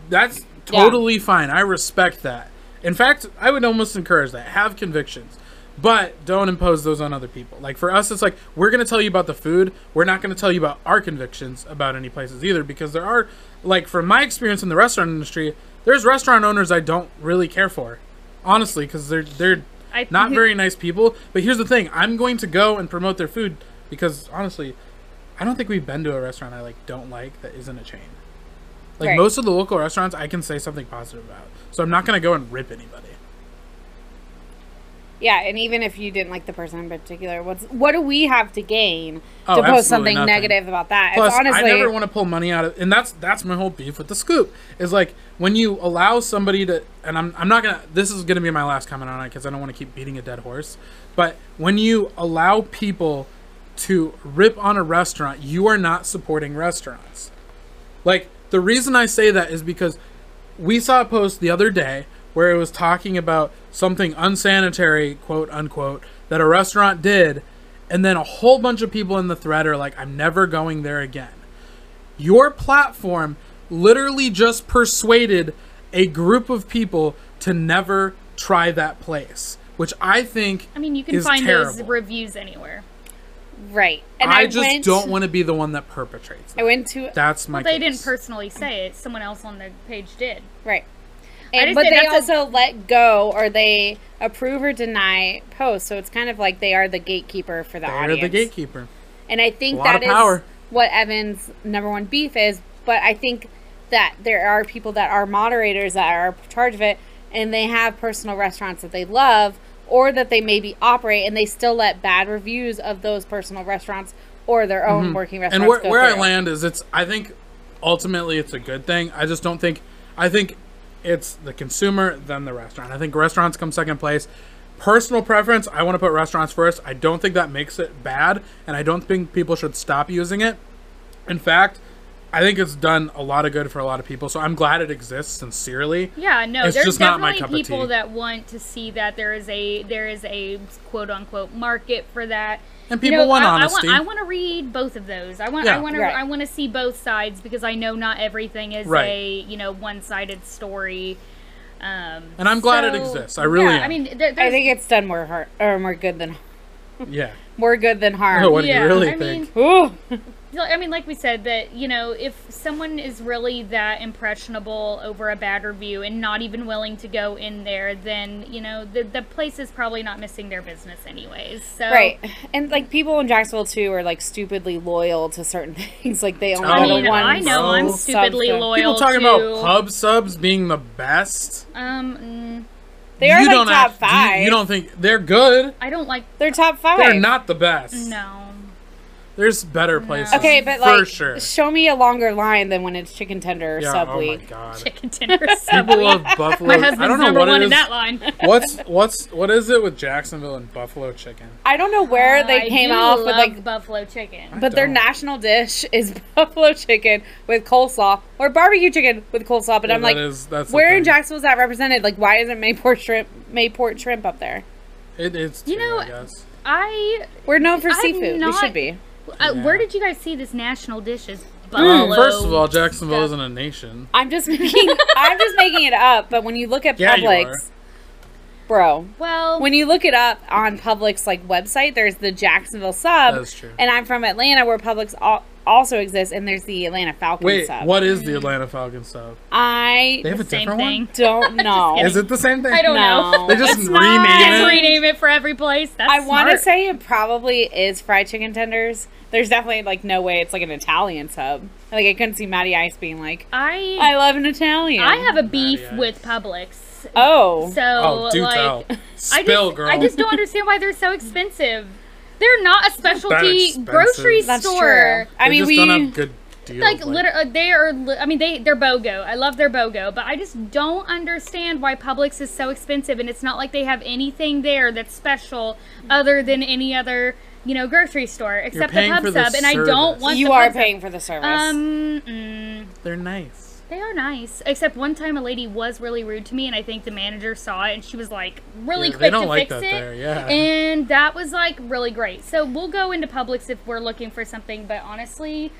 that's Yeah. totally fine. I respect that. In fact, I would almost encourage that. Have convictions. But don't impose those on other people. Like for us, it's like we're gonna tell you about the food. We're not gonna tell you about our convictions about any places either, because there are, like, from my experience in the restaurant industry, there's restaurant owners I don't really care for, honestly, because they're they're I- not very nice people. But here's the thing: I'm going to go and promote their food because honestly, I don't think we've been to a restaurant I like don't like that isn't a chain. Like Right. most of the local restaurants, I can say something positive about. So I'm not going to go and rip anybody. Yeah, and even if you didn't like the person in particular, what's what do we have to gain Oh, to post something nothing. negative about that? Plus, it's honestly, I never want to pull money out of, and that's that's my whole beef with the scoop. Is like when you allow somebody to, and I'm I'm not gonna. This is gonna be my last comment on it because I don't want to keep beating a dead horse. But when you allow people to rip on a restaurant, you are not supporting restaurants. Like the reason I say that is because we saw a post the other day where it was talking about something unsanitary, quote unquote, that a restaurant did, and then a whole bunch of people in the thread are like, I'm never going there again. Your platform literally just persuaded a group of people to never try that place, which I think I mean, you can is find those reviews anywhere. right. And I, I, just went, don't want to be the one that perpetrates. I That. went to it. That's my. Well, they case. didn't personally say it. Someone else on the page did. right. And, just but they that's a- also let go or they approve or deny posts. So it's kind of like they are the gatekeeper for the They're the gatekeeper. And I think A lot that of is power. what Evan's number one beef is. But I think that there are people that are moderators that are in charge of it and they have personal restaurants that they love or that they maybe operate and they still let bad reviews of those personal restaurants or their own working restaurants. Mm-hmm. and where, go where I land is it's I think ultimately it's a good thing. I just don't think I think it's the consumer then the restaurant. I think restaurants come second place. Personal preference, I want to put restaurants first. I don't think that makes it bad and I don't think people should stop using it. In fact, I think it's done a lot of good for a lot of people. So I'm glad it exists sincerely. Yeah, no, It's there's just not my definitely people that want to see that there is a there is a quote unquote market for that. And You people know, want I, honesty. I want, I want to read both of those. I want Yeah. I want to Right. I want to see both sides because I know not everything is Right. a you know one sided story. Um, And I'm glad it exists. I really yeah, am. I mean, there, I think it's done more hurt or more good than yeah. more good than harm. Oh, what do you really I think? mean, Ooh. I mean, like we said, that you know, if someone is really that impressionable over a bad review and not even willing to go in there, then you know the the place is probably not missing their business anyways. So Right. And like people in Jacksonville too are like stupidly loyal to certain things. Like they only I to mean, I know I'm stupidly sub- loyal. People talking to, about pub subs being the best. Um, mm, They are you like don't top act- do you- five. You, don't think they're good? I don't like. They're top five. They're not the best. No. There's better places. Okay, but for like, sure. show me a longer line than when it's chicken tender or Yeah, sub oh my god. Chicken tender People Subway. love buffalo. My I husband's don't know number what one in that line. what's what's what is it with Jacksonville and buffalo chicken? I don't know where they I came do off with like, buffalo chicken. but their don't. national dish is buffalo chicken with coleslaw or barbecue chicken with coleslaw. But Yeah, I'm like, is- that's where in. Jacksonville is that represented? Like, why isn't Mayport shrimp Mayport shrimp up there? It, it's You know, I guess. I We're known for I'm seafood. not- we should be. Uh, Yeah. Where did you guys see this national dish? Is Mm. First of all, Jacksonville stuff. isn't a nation. I'm just making I'm just making it up, but when you look at Yeah, Publix, bro, Well, when you look it up on Publix like website, there's the Jacksonville sub. That's true. And I'm from Atlanta, where Publix al- also exists, and there's the Atlanta Falcons Wait, sub. what is the mm-hmm. Atlanta Falcons sub? I They have a same different thing. one. don't know. Is it the same thing? I don't No. know. They just It's rename not. Just it. rename it for every place. That's I want to say it probably is fried chicken tenders. There's definitely like no way it's like an Italian sub. Like I couldn't see Matty Ice being like, I I love an Italian. I have a beef with Publix. oh. So Oh, do like, tell. I Spill, just, girl. I just don't understand why they're so expensive. They're not a specialty grocery That's store. true. I mean, we don't have good deals. Like, liter- uh, they are. Li- I mean, they they're BOGO. I love their BOGO, but I just don't understand why Publix is so expensive. And it's not like they have anything there that's special other than any other you know grocery store except the Pub for the Sub. And I don't want you the are Pub Sub. paying for the service. Um, mm, They're nice. They are nice. Except one time a lady was really rude to me, and I think the manager saw it, and she was like really Yeah, quick to like fix it. there, yeah. And that was like really great. So we'll go into Publix if we're looking for something, but honestly.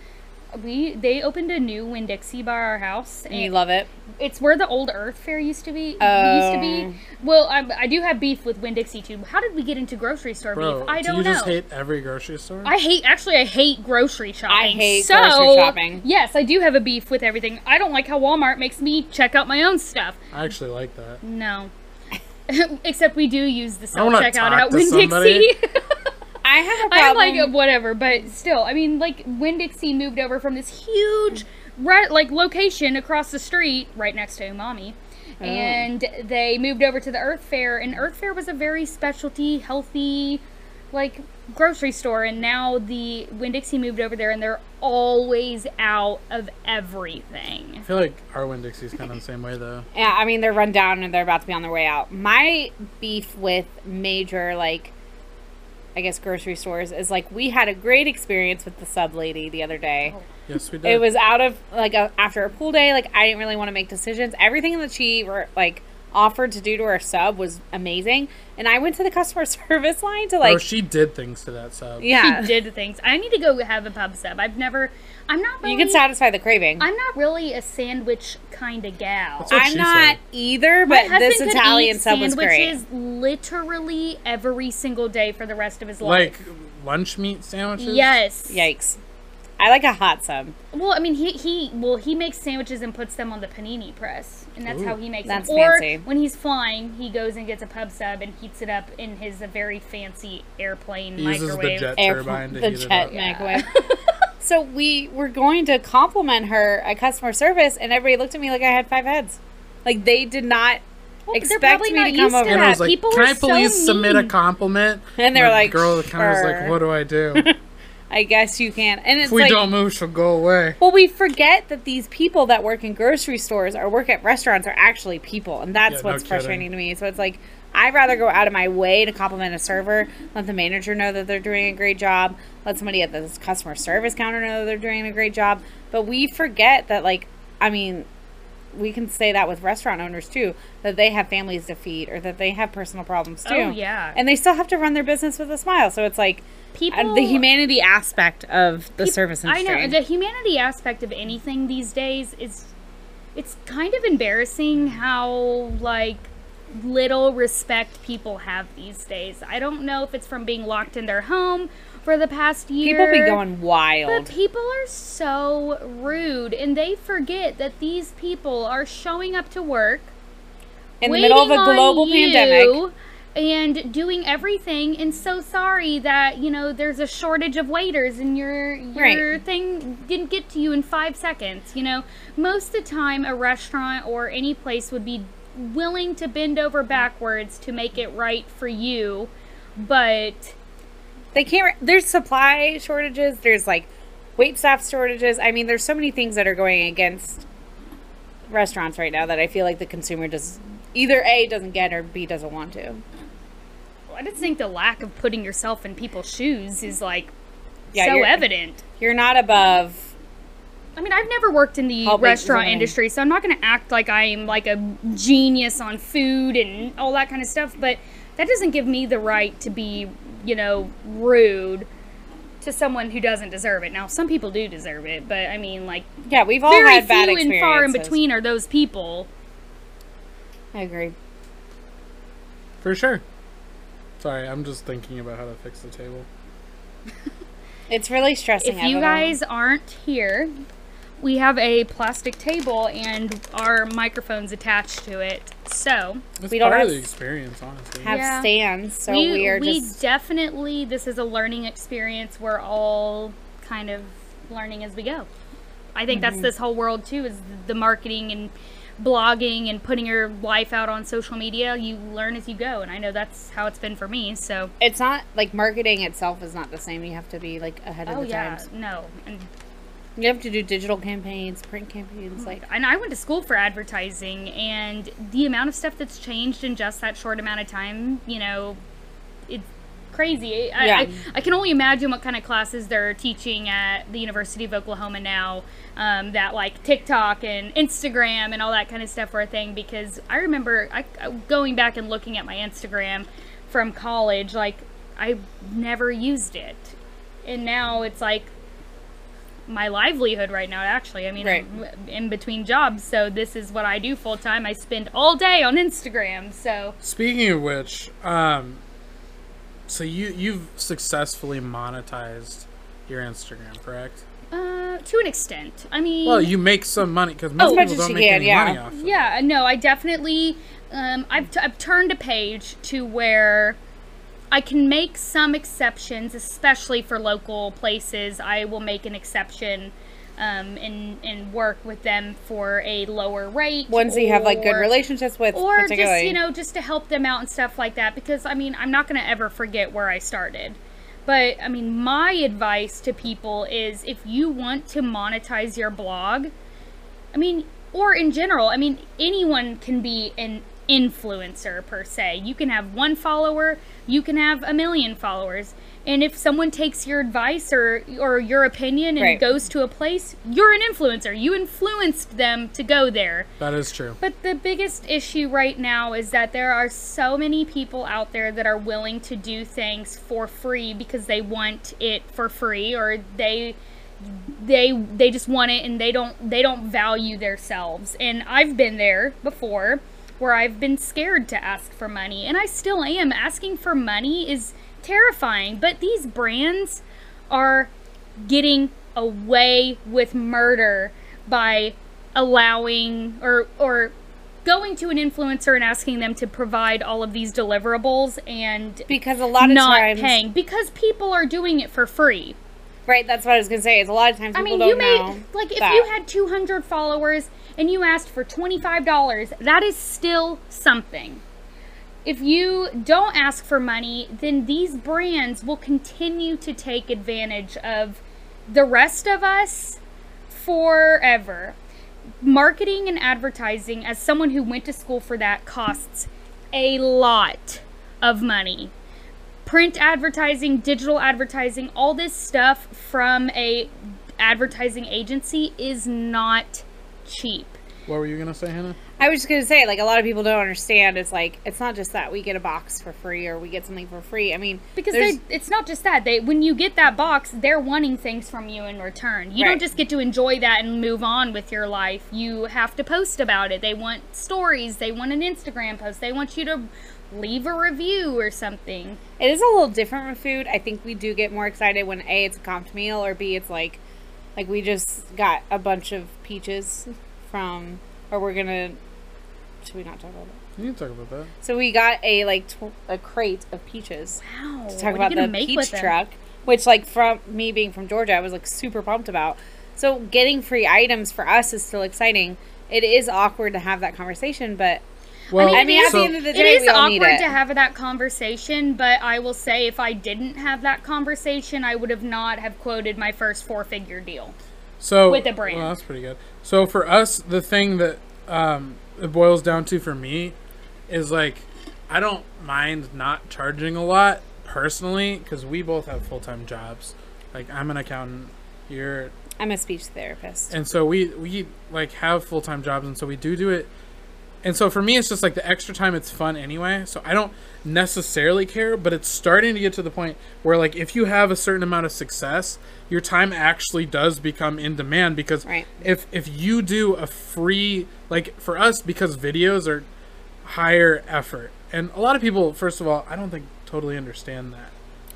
We they opened a new Winn Dixie by our house, and you love it. it's where the old Earth Fare used to be. used to Oh. be. Well, I, I do have beef with Winn Dixie too. How did we get into grocery store Bro, beef? I do don't you know. just hate every grocery store? I hate actually I hate grocery shopping. I hate so, grocery shopping. Yes, I do have a beef with everything. I don't like how Walmart makes me check out my own stuff. I actually like that. No. Except we do use the self checkout at to Winn. Dixie. I have a I'm problem. like uh, whatever, but still, I mean, like Winn Dixie moved over from this huge, right, like location across the street, right next to Umami, Oh. and they moved over to the Earth Fare, and Earth Fare was a very specialty, healthy, like grocery store, and now the Winn Dixie moved over there, and they're always out of everything. I feel like our Winn Dixie's kind of the same way though. Yeah, I mean they're run down and they're about to be on their way out. My beef with major like I guess grocery stores is like we had a great experience with the sub lady the other day. Oh. Yes, we did. It was out of like a, after a pool day, like I didn't really want to make decisions. Everything that she were like offered to do to her sub was amazing, and I went to the customer service line to like. like she did things to that sub. yeah, She did things. I need to go have a pub sub. I've never. I'm not. Really, you can satisfy the craving. I'm not really a sandwich kind of gal. That's what I'm she not said. either, but this Italian sub was great. sandwiches literally every single day for the rest of his life. Like lunch meat sandwiches. yes, Yikes! I like a hot sub. Well, I mean, he he well he makes sandwiches and puts them on the panini press, and that's Ooh. how he makes That's them. Or fancy. when he's flying, he goes and gets a pub sub and heats it up in his very fancy airplane He uses the microwave. jet Air- turbine to the heat it jet up. Yeah. microwave. so we were going to compliment her at customer service, and everybody looked at me like I had five heads. Like they did not Well, expect me not to come used to over. And I was like, People "Can are I so please submit a compliment?" And they're the like, "Girl, kind of was like, what do I do? I guess you can. And it's if we like, don't move, she'll go away." well, we forget that these people that work in grocery stores or work at restaurants are actually people, and that's Yeah, no what's kidding. frustrating to me. So it's like I'd rather go out of my way to compliment a server, let the manager know that they're doing a great job, let somebody at the customer service counter know that they're doing a great job. But we forget that, like, I mean, we can say that with restaurant owners too, that they have families to feed or that they have personal problems too. Oh, yeah. and they still have to run their business with a smile. So it's like. People uh, the humanity aspect of the service I know the humanity aspect of anything these days is it's kind of embarrassing how like little respect people have these days. I don't know if it's from being locked in their home for the past year. People be going wild. But people are so rude and they forget that these people are showing up to work in the middle of a global pandemic. and doing everything and so sorry that you know there's a shortage of waiters and your your Right. thing didn't get to you in five seconds you know most of the time a restaurant or any place would be willing to bend over backwards to make it right for you but They can't. There's supply shortages. There's like wait staff shortages. I mean, there's so many things that are going against restaurants right now that I feel like the consumer does either a doesn't get or b doesn't want to. i just think the lack of putting yourself in people's shoes is like Yeah, so you're- evident You're not above. I mean, I've never worked in the restaurant industry, so I'm not going to act like I'm like a genius on food and all that kind of stuff, but that doesn't give me the right to be, you know, rude to someone who doesn't deserve it. Now, some people do deserve it, but I mean, like, Yeah, we've all very had bad few experiences. and far in between are those people. I agree. For sure. Sorry, I'm just thinking about how to fix the table. It's really stressing. If you out. guys aren't here, we have a plastic table and our microphones attached to it. So, It's We don't part of the experience, honestly. have Yeah. stands, so we, we, are we just definitely this is a learning experience we're all kind of learning as we go i think Mm-hmm. that's this whole world too is the marketing and blogging and putting your life out on social media you learn as you go and i know that's how it's been for me so it's not like marketing itself is not the same. You have to be like ahead of oh the yeah times. no and You have to do digital campaigns, print campaigns, like and I went to school for advertising, and the amount of stuff that's changed in just that short amount of time, you know, it's crazy. I, Yeah. I, I can only imagine what kind of classes they're teaching at the University of Oklahoma now. Um, that like TikTok and Instagram and all that kind of stuff were a thing because I remember I, going back and looking at my Instagram from college, like I never used it, and now it's like my livelihood right now actually i mean Right. I'm in between jobs so this is what i do full time i spend all day on instagram so Speaking of which, um, so you you've successfully monetized your Instagram, correct? uh to an extent i mean Well, you make some money because most As much people as don't you make can, any yeah. money off. Of it. yeah no i definitely um I've, t- I've turned a page to where i can make some exceptions especially for local places i will make an exception um, and and work with them for a lower rate. ones that you have like good relationships with, or just you know just to help them out and stuff like that because i mean i'm not going to ever forget where i started but i mean my advice to people is if you want to monetize your blog i mean or in general i mean anyone can be an influencer per se you can have one follower you can have a million followers and if someone takes your advice or or your opinion and Right. goes to a place you're an influencer you influenced them to go there That is true. but the biggest issue right now is that there are so many people out there that are willing to do things for free because they want it for free or they they they just want it and they don't they don't value themselves. And I've been there before where I've been scared to ask for money and I still am. Asking for money is terrifying, but these brands are getting away with murder by allowing or or going to an influencer and asking them to provide all of these deliverables and Because a lot of not times, paying because people are doing it for free. right? That's what I was gonna say. Is a lot of times I mean, you may like if that. you had 200 followers and you asked for $25, that is still something. If you don't ask for money, then these brands will continue to take advantage of the rest of us forever. Marketing and advertising, as someone who went to school for that, costs a lot of money print advertising, digital advertising, all this stuff from a advertising agency is not cheap. What were you gonna say, Hannah? I was just gonna say, like a lot of people don't understand. It's like it's not just that we get a box for free or we get something for free. I mean, Because they, it's not just that. They when you get that box, they're wanting things from you in return. You Right. don't just get to enjoy that and move on with your life. You have to post about it. They want stories. They want an Instagram post. They want you to leave a review or something. It is a little different with food. I think we do get more excited when A, it's a comped meal, or B, it's like, like we just got a bunch of peaches from, or we're gonna, should we not talk about that? You can talk about that. So we got a like tw- a crate of peaches Wow. to talk what are about you the make peach truck, which like from me being from Georgia, I was like super pumped about. So getting free items for us is still exciting. It is awkward to have that conversation, but Well, I mean, at so- the end of the day, is we all need awkward it. to have that conversation, but I will say if I didn't have that conversation, I would have not have quoted my first four figure deal. So with a brand. Well, that's pretty good. So for us, the thing that um, it boils down to for me is like I don't mind not charging a lot personally because we both have full time jobs. Like I'm an accountant, you're, I'm a speech therapist. and so we we like have full time jobs, and so we do do it. And so for me, it's just like the extra time. It's fun anyway, so I don't necessarily care. But it's starting to get to the point where, like, if you have a certain amount of success, your time actually does become in demand because Right. if if you do a free like for us because videos are higher effort, and a lot of people, first of all, I don't think totally understand that.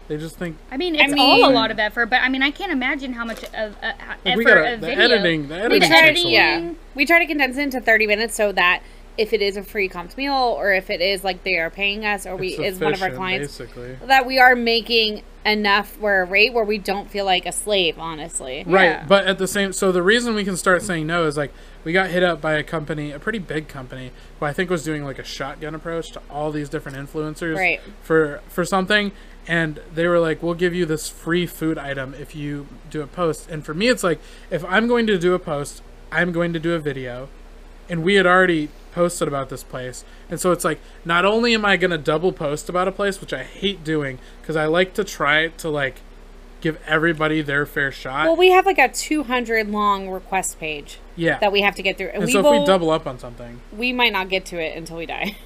They just think I mean, it's I all a lot of effort, but I mean, I can't imagine how much of uh, effort we gotta- a the video. editing- the editing we try takes to a yeah we try to condense it into 30 minutes so that if it is a free comped meal or if it is like they are paying us or we is one of our clients basically. that we are making enough where a rate where we don't feel like a slave honestly Yeah. Right, but at the same, so the reason we can start saying no is like we got hit up by a company, a pretty big company, who I think was doing like a shotgun approach to all these different influencers Right. for for something, and they were like, "We'll give you this free food item if you do a post." And for me, it's like if I'm going to do a post, I'm going to do a video, and we had already posted about this place, and so it's like not only am I going to double post about a place, which I hate doing because I like to try to like give everybody their fair shot. well we have like a 200 long request page Yeah. that we have to get through and, and we so will if we double up on something, we might not get to it until we die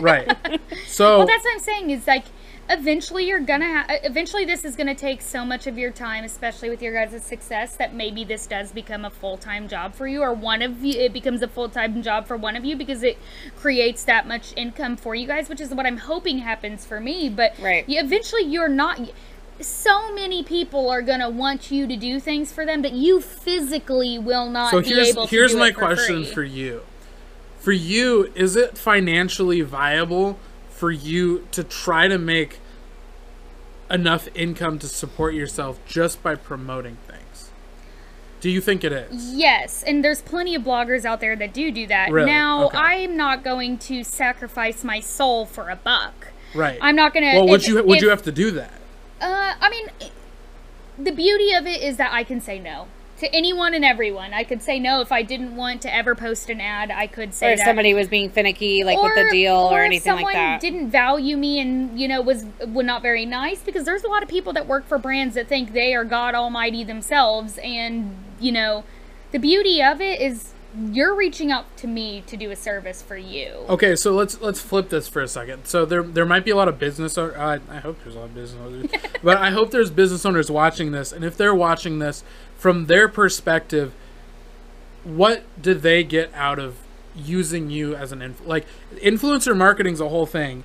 right? So Well, that's what I'm saying. Is like eventually you're gonna have. Eventually, this is gonna take so much of your time, especially with your guys' success, that maybe this does become a full time job for you, or one of you. It becomes a full time job for one of you because it creates that much income for you guys, which is what I'm hoping happens for me. But Right. you, eventually, you're not. So many people are gonna want you to do things for them that you physically will not so be here's able to here's do my it for question free. for you. For you, is it financially viable for you to try to make enough income to support yourself just by promoting things? Do you think it is? Yes, and there's plenty of bloggers out there that do do that. Really? Now, Okay. I'm not going to sacrifice my soul for a buck. Right. I'm not gonna. Well, would if- you would you have to do that? Uh, I mean, the beauty of it is that I can say no to anyone and everyone. I could say no if I didn't want to ever post an ad. I could say or if that. somebody was being finicky like with the deal or, if anything like that didn't value me and you know was was not very nice because there's a lot of people that work for brands that think they are God Almighty themselves, and you know, the beauty of it is you're reaching out to me to do a service for you. Okay, so let's let's flip this for a second. So there there might be a lot of business. Or, uh, I hope there's a lot of business owners, but I hope there's business owners watching this. And if they're watching this from their perspective, what did they get out of using you as an inf- like influencer marketing's a whole thing,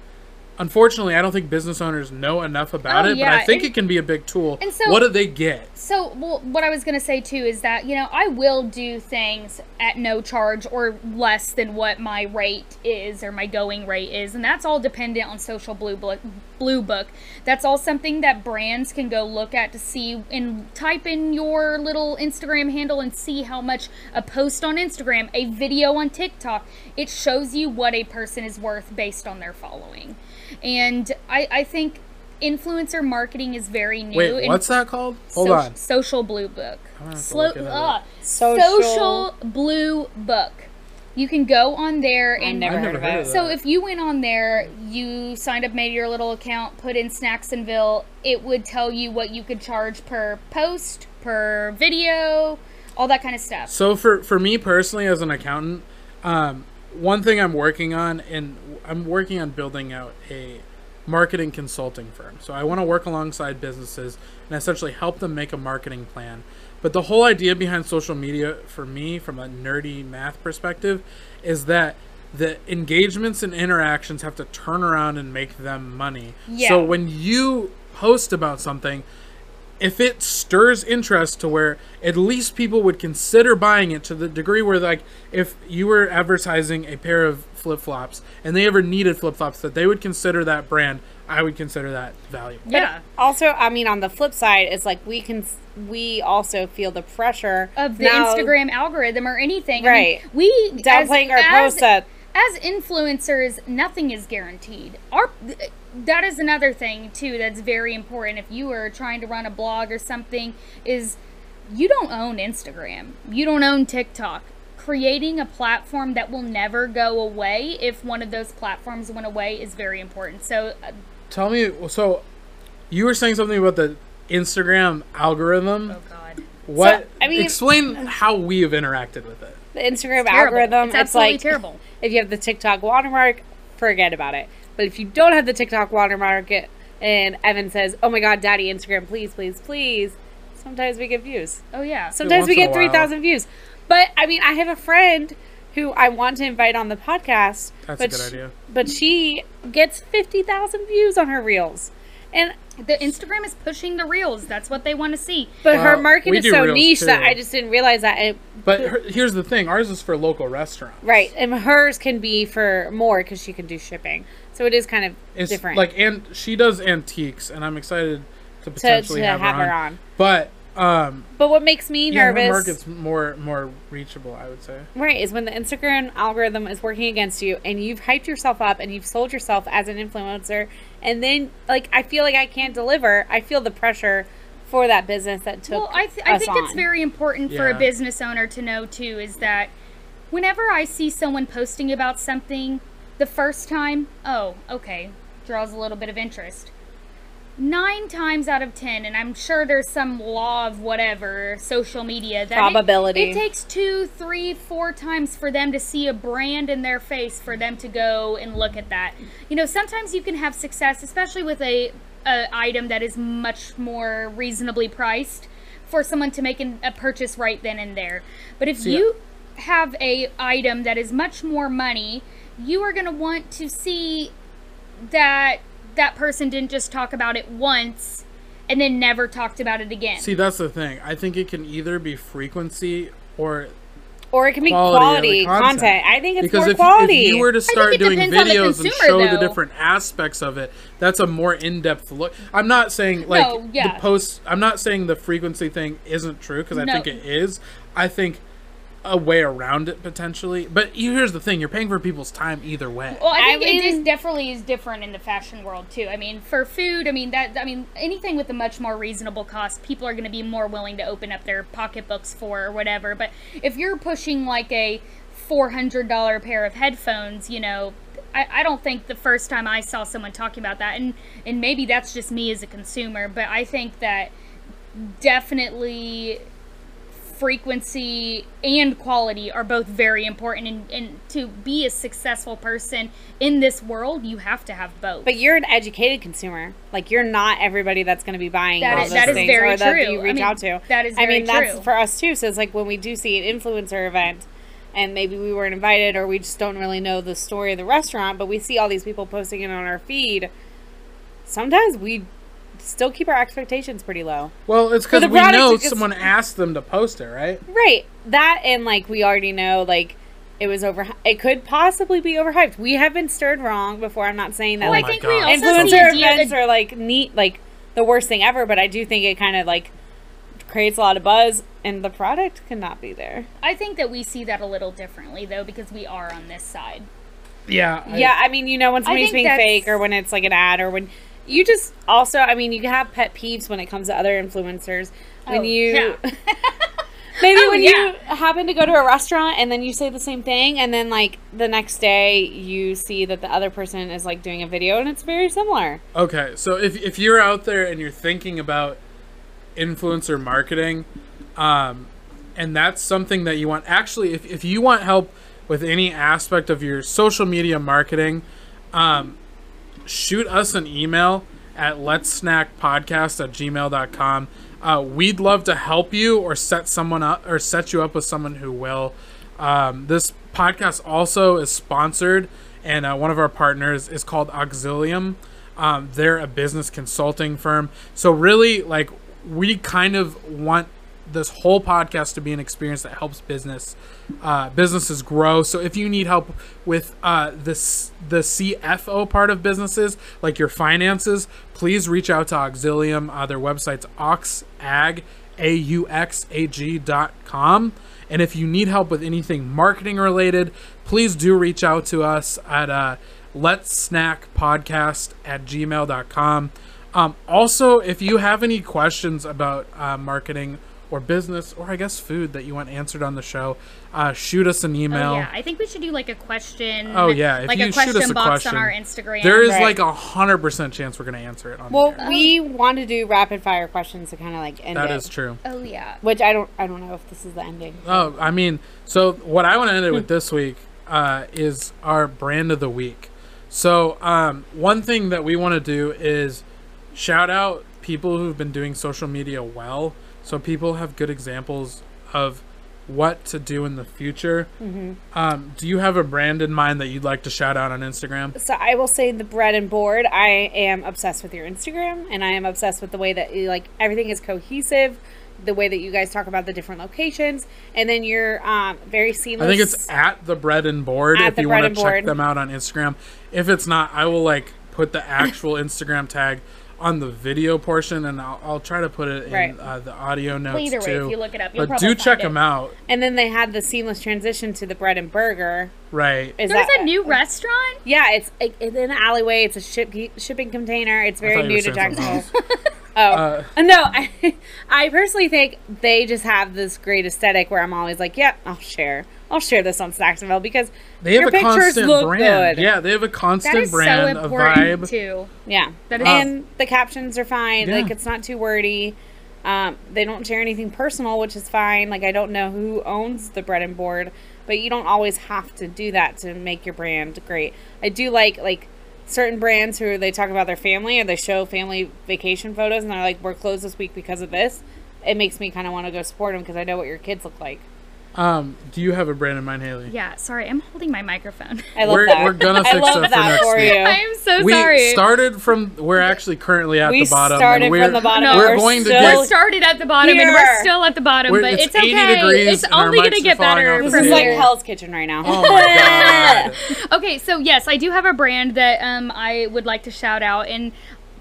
unfortunately, I don't think business owners know enough about Oh, it, but I think and- it can be a big tool. and so- what do they get? So, well, what I was going to say too is that, you know, I will do things at no charge or less than what my rate is or my going rate is. And that's all dependent on Social Blue Book. Blue Book. That's all something that brands can go look at to see and type in your little Instagram handle and see how much a post on Instagram, a video on TikTok, it shows you what a person is worth based on their following. And I, I think influencer marketing is very new. Wait, and- what's that called? Hold Soc- on. Social Blue Book. gonna have to Slow, look it up. uh, Social- social. Blue Book. You can go on there and never I've heard never of heard it. so if you went on there, you signed up, made your little account, put in Snacksonville, it would tell you what you could charge per post, per video, all that kind of stuff. So for for me personally, as an accountant, um, one thing I'm working on, and I'm working on building out a marketing consulting firm. So I want to work alongside businesses and essentially help them make a marketing plan. But the whole idea behind social media, for me, from a nerdy math perspective, is that the engagements and interactions have to turn around and make them money. Yeah. So when you post about something, if it stirs interest to where at least people would consider buying it to the degree where like if you were advertising a pair of flip-flops and they ever needed flip-flops that they would consider that brand i would consider that valuable yeah. Also, I mean, on the flip side, it's like we can we also feel the pressure Of the now- Instagram algorithm or anything. I mean, Right. we downplaying our as, posts that as influencers, nothing is guaranteed. Our that is another thing too that's very important. If you are trying to run a blog or something, is you don't own Instagram, you don't own TikTok. Creating a platform that will never go away if one of those platforms went away is very important. So, uh, tell me so you were saying something about the instagram algorithm oh god, what I mean- explain how we have interacted with it the Instagram terrible. algorithm, It's it's, like terrible. if you have the TikTok watermark, forget about it. But if you don't have the TikTok watermark, it- and Evan says, "Oh my God, Daddy, Instagram, please, please, please," sometimes we get views. Oh yeah. Sometimes we get three thousand views. But I mean, I have a friend who I want to invite on the podcast. That's a good sh- idea. But she gets fifty thousand views on her reels, and the Instagram is pushing the reels. That's what they want to see. but her Well, market is so reels, niche that. I just didn't realize that. And, but her, here's the thing ours is for local restaurants right, and hers can be for more because she can do shipping. So it is kind of it's different. like and she does antiques and i'm excited to to, potentially to have, have her, her on. on. but um But what makes me yeah, her nervous, market's more more reachable i would say right, is when the Instagram algorithm is working against you and you've hyped yourself up and you've sold yourself as an influencer, and then like I feel like I can't deliver. I feel the pressure for that business that took. Well, I, th- I us think it's very important for a business owner to know too is that whenever I see someone posting about something the first time, oh, okay, draws a little bit of interest. Nine times out of ten, and I'm sure there's some law of whatever social media that Probability. It, takes two, three, four times for them to see a brand in their face for them to go and look at that. You know, sometimes you can have success, especially with a, a item that is much more reasonably priced, for someone to make an, a purchase right then and there. But if you have a item that is much more money, you are going to want to see that that person didn't just talk about it once and then never talked about it again. see that's the thing i think it can either be frequency or or it can be quality quality, content. content. I think it's because more if, quality. if you were to start doing depends on the videos and consumer, show the different aspects of it that's a more in-depth look i'm not saying like No, yeah. the post i'm not saying the frequency thing isn't true because i No. think it is i think a way around it potentially but here's the thing you're paying for people's time either way Well, I I think it is mean- definitely is different in the fashion world too. I mean, for food, I mean that I mean anything with a much more reasonable cost, people are going to be more willing to open up their pocketbooks for or whatever. But if you're pushing like a four hundred dollar pair of headphones, you know, I, I don't think the first time I saw someone talking about that, and and maybe that's just me as a consumer, but I think that definitely frequency and quality are both very important and, and to be a successful person in this world you have to have both but you're an educated consumer. Like you're not everybody that's going to be buying That all is- those that is things very or that true. you I reach mean, out to. that is I mean, that's for us too. So it's like when we do see an influencer event, and maybe we weren't invited or we just don't really know the story of the restaurant, but we see all these people posting it on our feed. Sometimes we still keep our expectations pretty low. Well, it's because we product, know someone asked them to post it, right? Right. That and like we already know like it was over it could possibly be overhyped. We have been stirred wrong before. I'm not saying that Oh Well, I my like we God. also see influencer idea events that- are like neat like the worst thing ever, but I do think it kind of like creates a lot of buzz and the product cannot be there. I think that we see that a little differently though because we are on this side. Yeah. I- yeah, I mean, you know when somebody's being fake or when it's like an ad or when you just also, I mean, you have pet peeves when it comes to other influencers. When Oh, you yeah. maybe Oh, when yeah. you happen to go to a restaurant and then you say the same thing and then like the next day you see that the other person is like doing a video and it's very similar. Okay, so if if you're out there and you're thinking about influencer marketing, um, and that's something that you want, actually, if if you want help with any aspect of your social media marketing, um, shoot us an email at let's snack podcast at gmail.com. Uh, we'd love to help you or set someone up or set you up with someone who will. Um, this podcast also is sponsored, and uh, one of our partners is called Auxilium. Um, they're a business consulting firm. So, really, like, we kind of want this whole podcast to be an experience that helps business uh, businesses grow. So if you need help with uh, this the CFO part of businesses, like your finances, please reach out to Auxilium. Uh, their website's oxag a u x a g dot com. And if you need help with anything marketing related, please do reach out to us at uh, let's snack podcast at gmail.com. Um, also, if you have any questions about uh, marketing or business, or I guess food that you want answered on the show, uh, shoot us an email. Oh yeah, I think we should do like a question. Oh, yeah, if like you a shoot us question a box question, on our Instagram. There is Right. like a hundred percent chance we're gonna answer it on Well, the air. we want to do rapid fire questions to kind of like end That it. is true. Oh yeah. Which I don't I don't know if this is the ending. Oh, I mean, so what I want to end it with this week uh, is our brand of the week. So um, one thing that we want to do is shout out people who've been doing social media well, so people have good examples of what to do in the future. Um, do you have a brand in mind that you'd like to shout out on Instagram? So I will say the bread and board. I am obsessed with your Instagram, and I am obsessed with the way that like everything is cohesive, the way that you guys talk about the different locations, and then you're um, very seamless. I think it's at the bread and board At if you want to check Board. them out on Instagram. If it's not, I will like put the actual Instagram tag on the video portion, and I'll, I'll try to put it in Right. uh, the audio notes Well, either way, too. if you look it up, you'll but do check it. them out. and then they had the seamless transition to the bread and burger. Right. Is There's that a new restaurant. Yeah, it's it's in an alleyway. It's a ship shipping container. It's very new to Jacksonville. oh Uh, no, I, I personally think they just have this great aesthetic where I'm always like, yeah, I'll share. I'll share this on Snacksonville because they have your a pictures constant look brand. good. Yeah, they have a That constant is so brand, a important vibe. too. Yeah, That is- and the captions are fine. Yeah. Like it's not too wordy. Um, they don't share anything personal, which is fine. Like I don't know who owns the bread and board, but you don't always have to do that to make your brand great. I do like like certain brands who they talk about their family or they show family vacation photos and they're like, "We're closed this week because of this." It makes me kind of want to go support them because I know what your kids look like. Um, do you have a brand in mind, Haley? Yeah, sorry, I'm holding my microphone. I love We're- that. we're gonna I fix love that for that next for week. you. I am so we sorry. We started from. We're actually currently at We the bottom. and started we're, from the bottom. No, we're we're going to get- we started at the bottom and we're still at the bottom, We're- but it's it's, 80 okay. degrees It's only gonna get better off the This is like. Hell's Kitchen right now. Oh my god! Okay, so yes, I do have a brand that um, I would like to shout out, and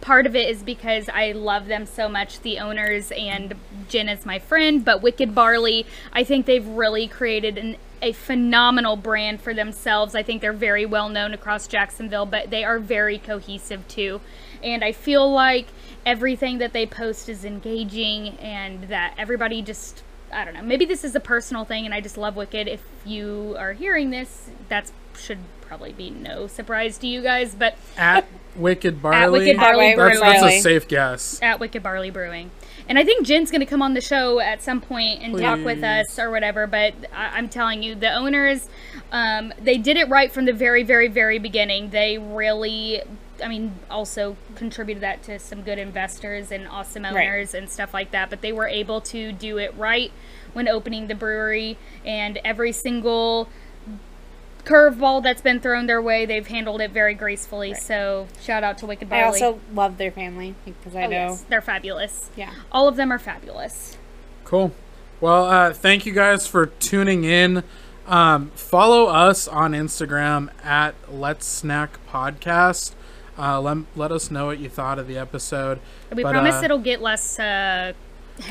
part of it is because I love them so much, the owners and Jen is my friend. But Wicked Barley, I think they've really created an, a phenomenal brand for themselves. I think they're very well known across Jacksonville, but they are very cohesive too, and I feel like everything that they post is engaging, and that everybody just I don't know. Maybe this is a personal thing, and I just love Wicked. If you are hearing this, that should probably be no surprise to you guys. But At Wicked Barley. Wicked Barley At Wicked that's, that's a safe guess. at Wicked Barley Brewing, and I think Jen's going to come on the show at some point and talk with us or whatever. But I- I'm telling you, the owners, um, they did it right from the very, very, very beginning. They really I mean, also contributed that to some good investors and awesome Right. owners and stuff like that. But they were able to do it right when opening the brewery, and every single curveball that's been thrown their way, they've handled it very gracefully. So shout out to Wicked Barley. I also love their family because I Oh, know. yes, they're fabulous. Yeah. All of them are fabulous. Cool. Well, uh, thank you guys for tuning in. Um, follow us on Instagram at Let's Snack Podcast. Uh, let, let us know what you thought of the episode. We But, promise uh, it'll get less uh,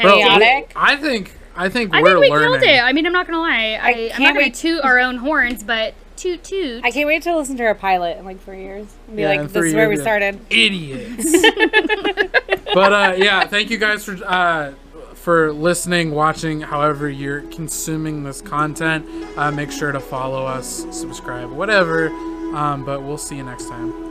Bro, heavy. Chaotic. I think I think I we're think we learning. killed it. I mean, I'm not gonna lie. I, I'm can't not gonna wait- toot our own horns, but toot toot. I can't wait to listen to our pilot in like three years and be Yeah, in like, this is where we started. idiots. but uh, yeah, thank you guys for uh, for listening, watching, however you're consuming this content. Uh, make sure to follow us, subscribe, whatever. Um, but we'll see you next time.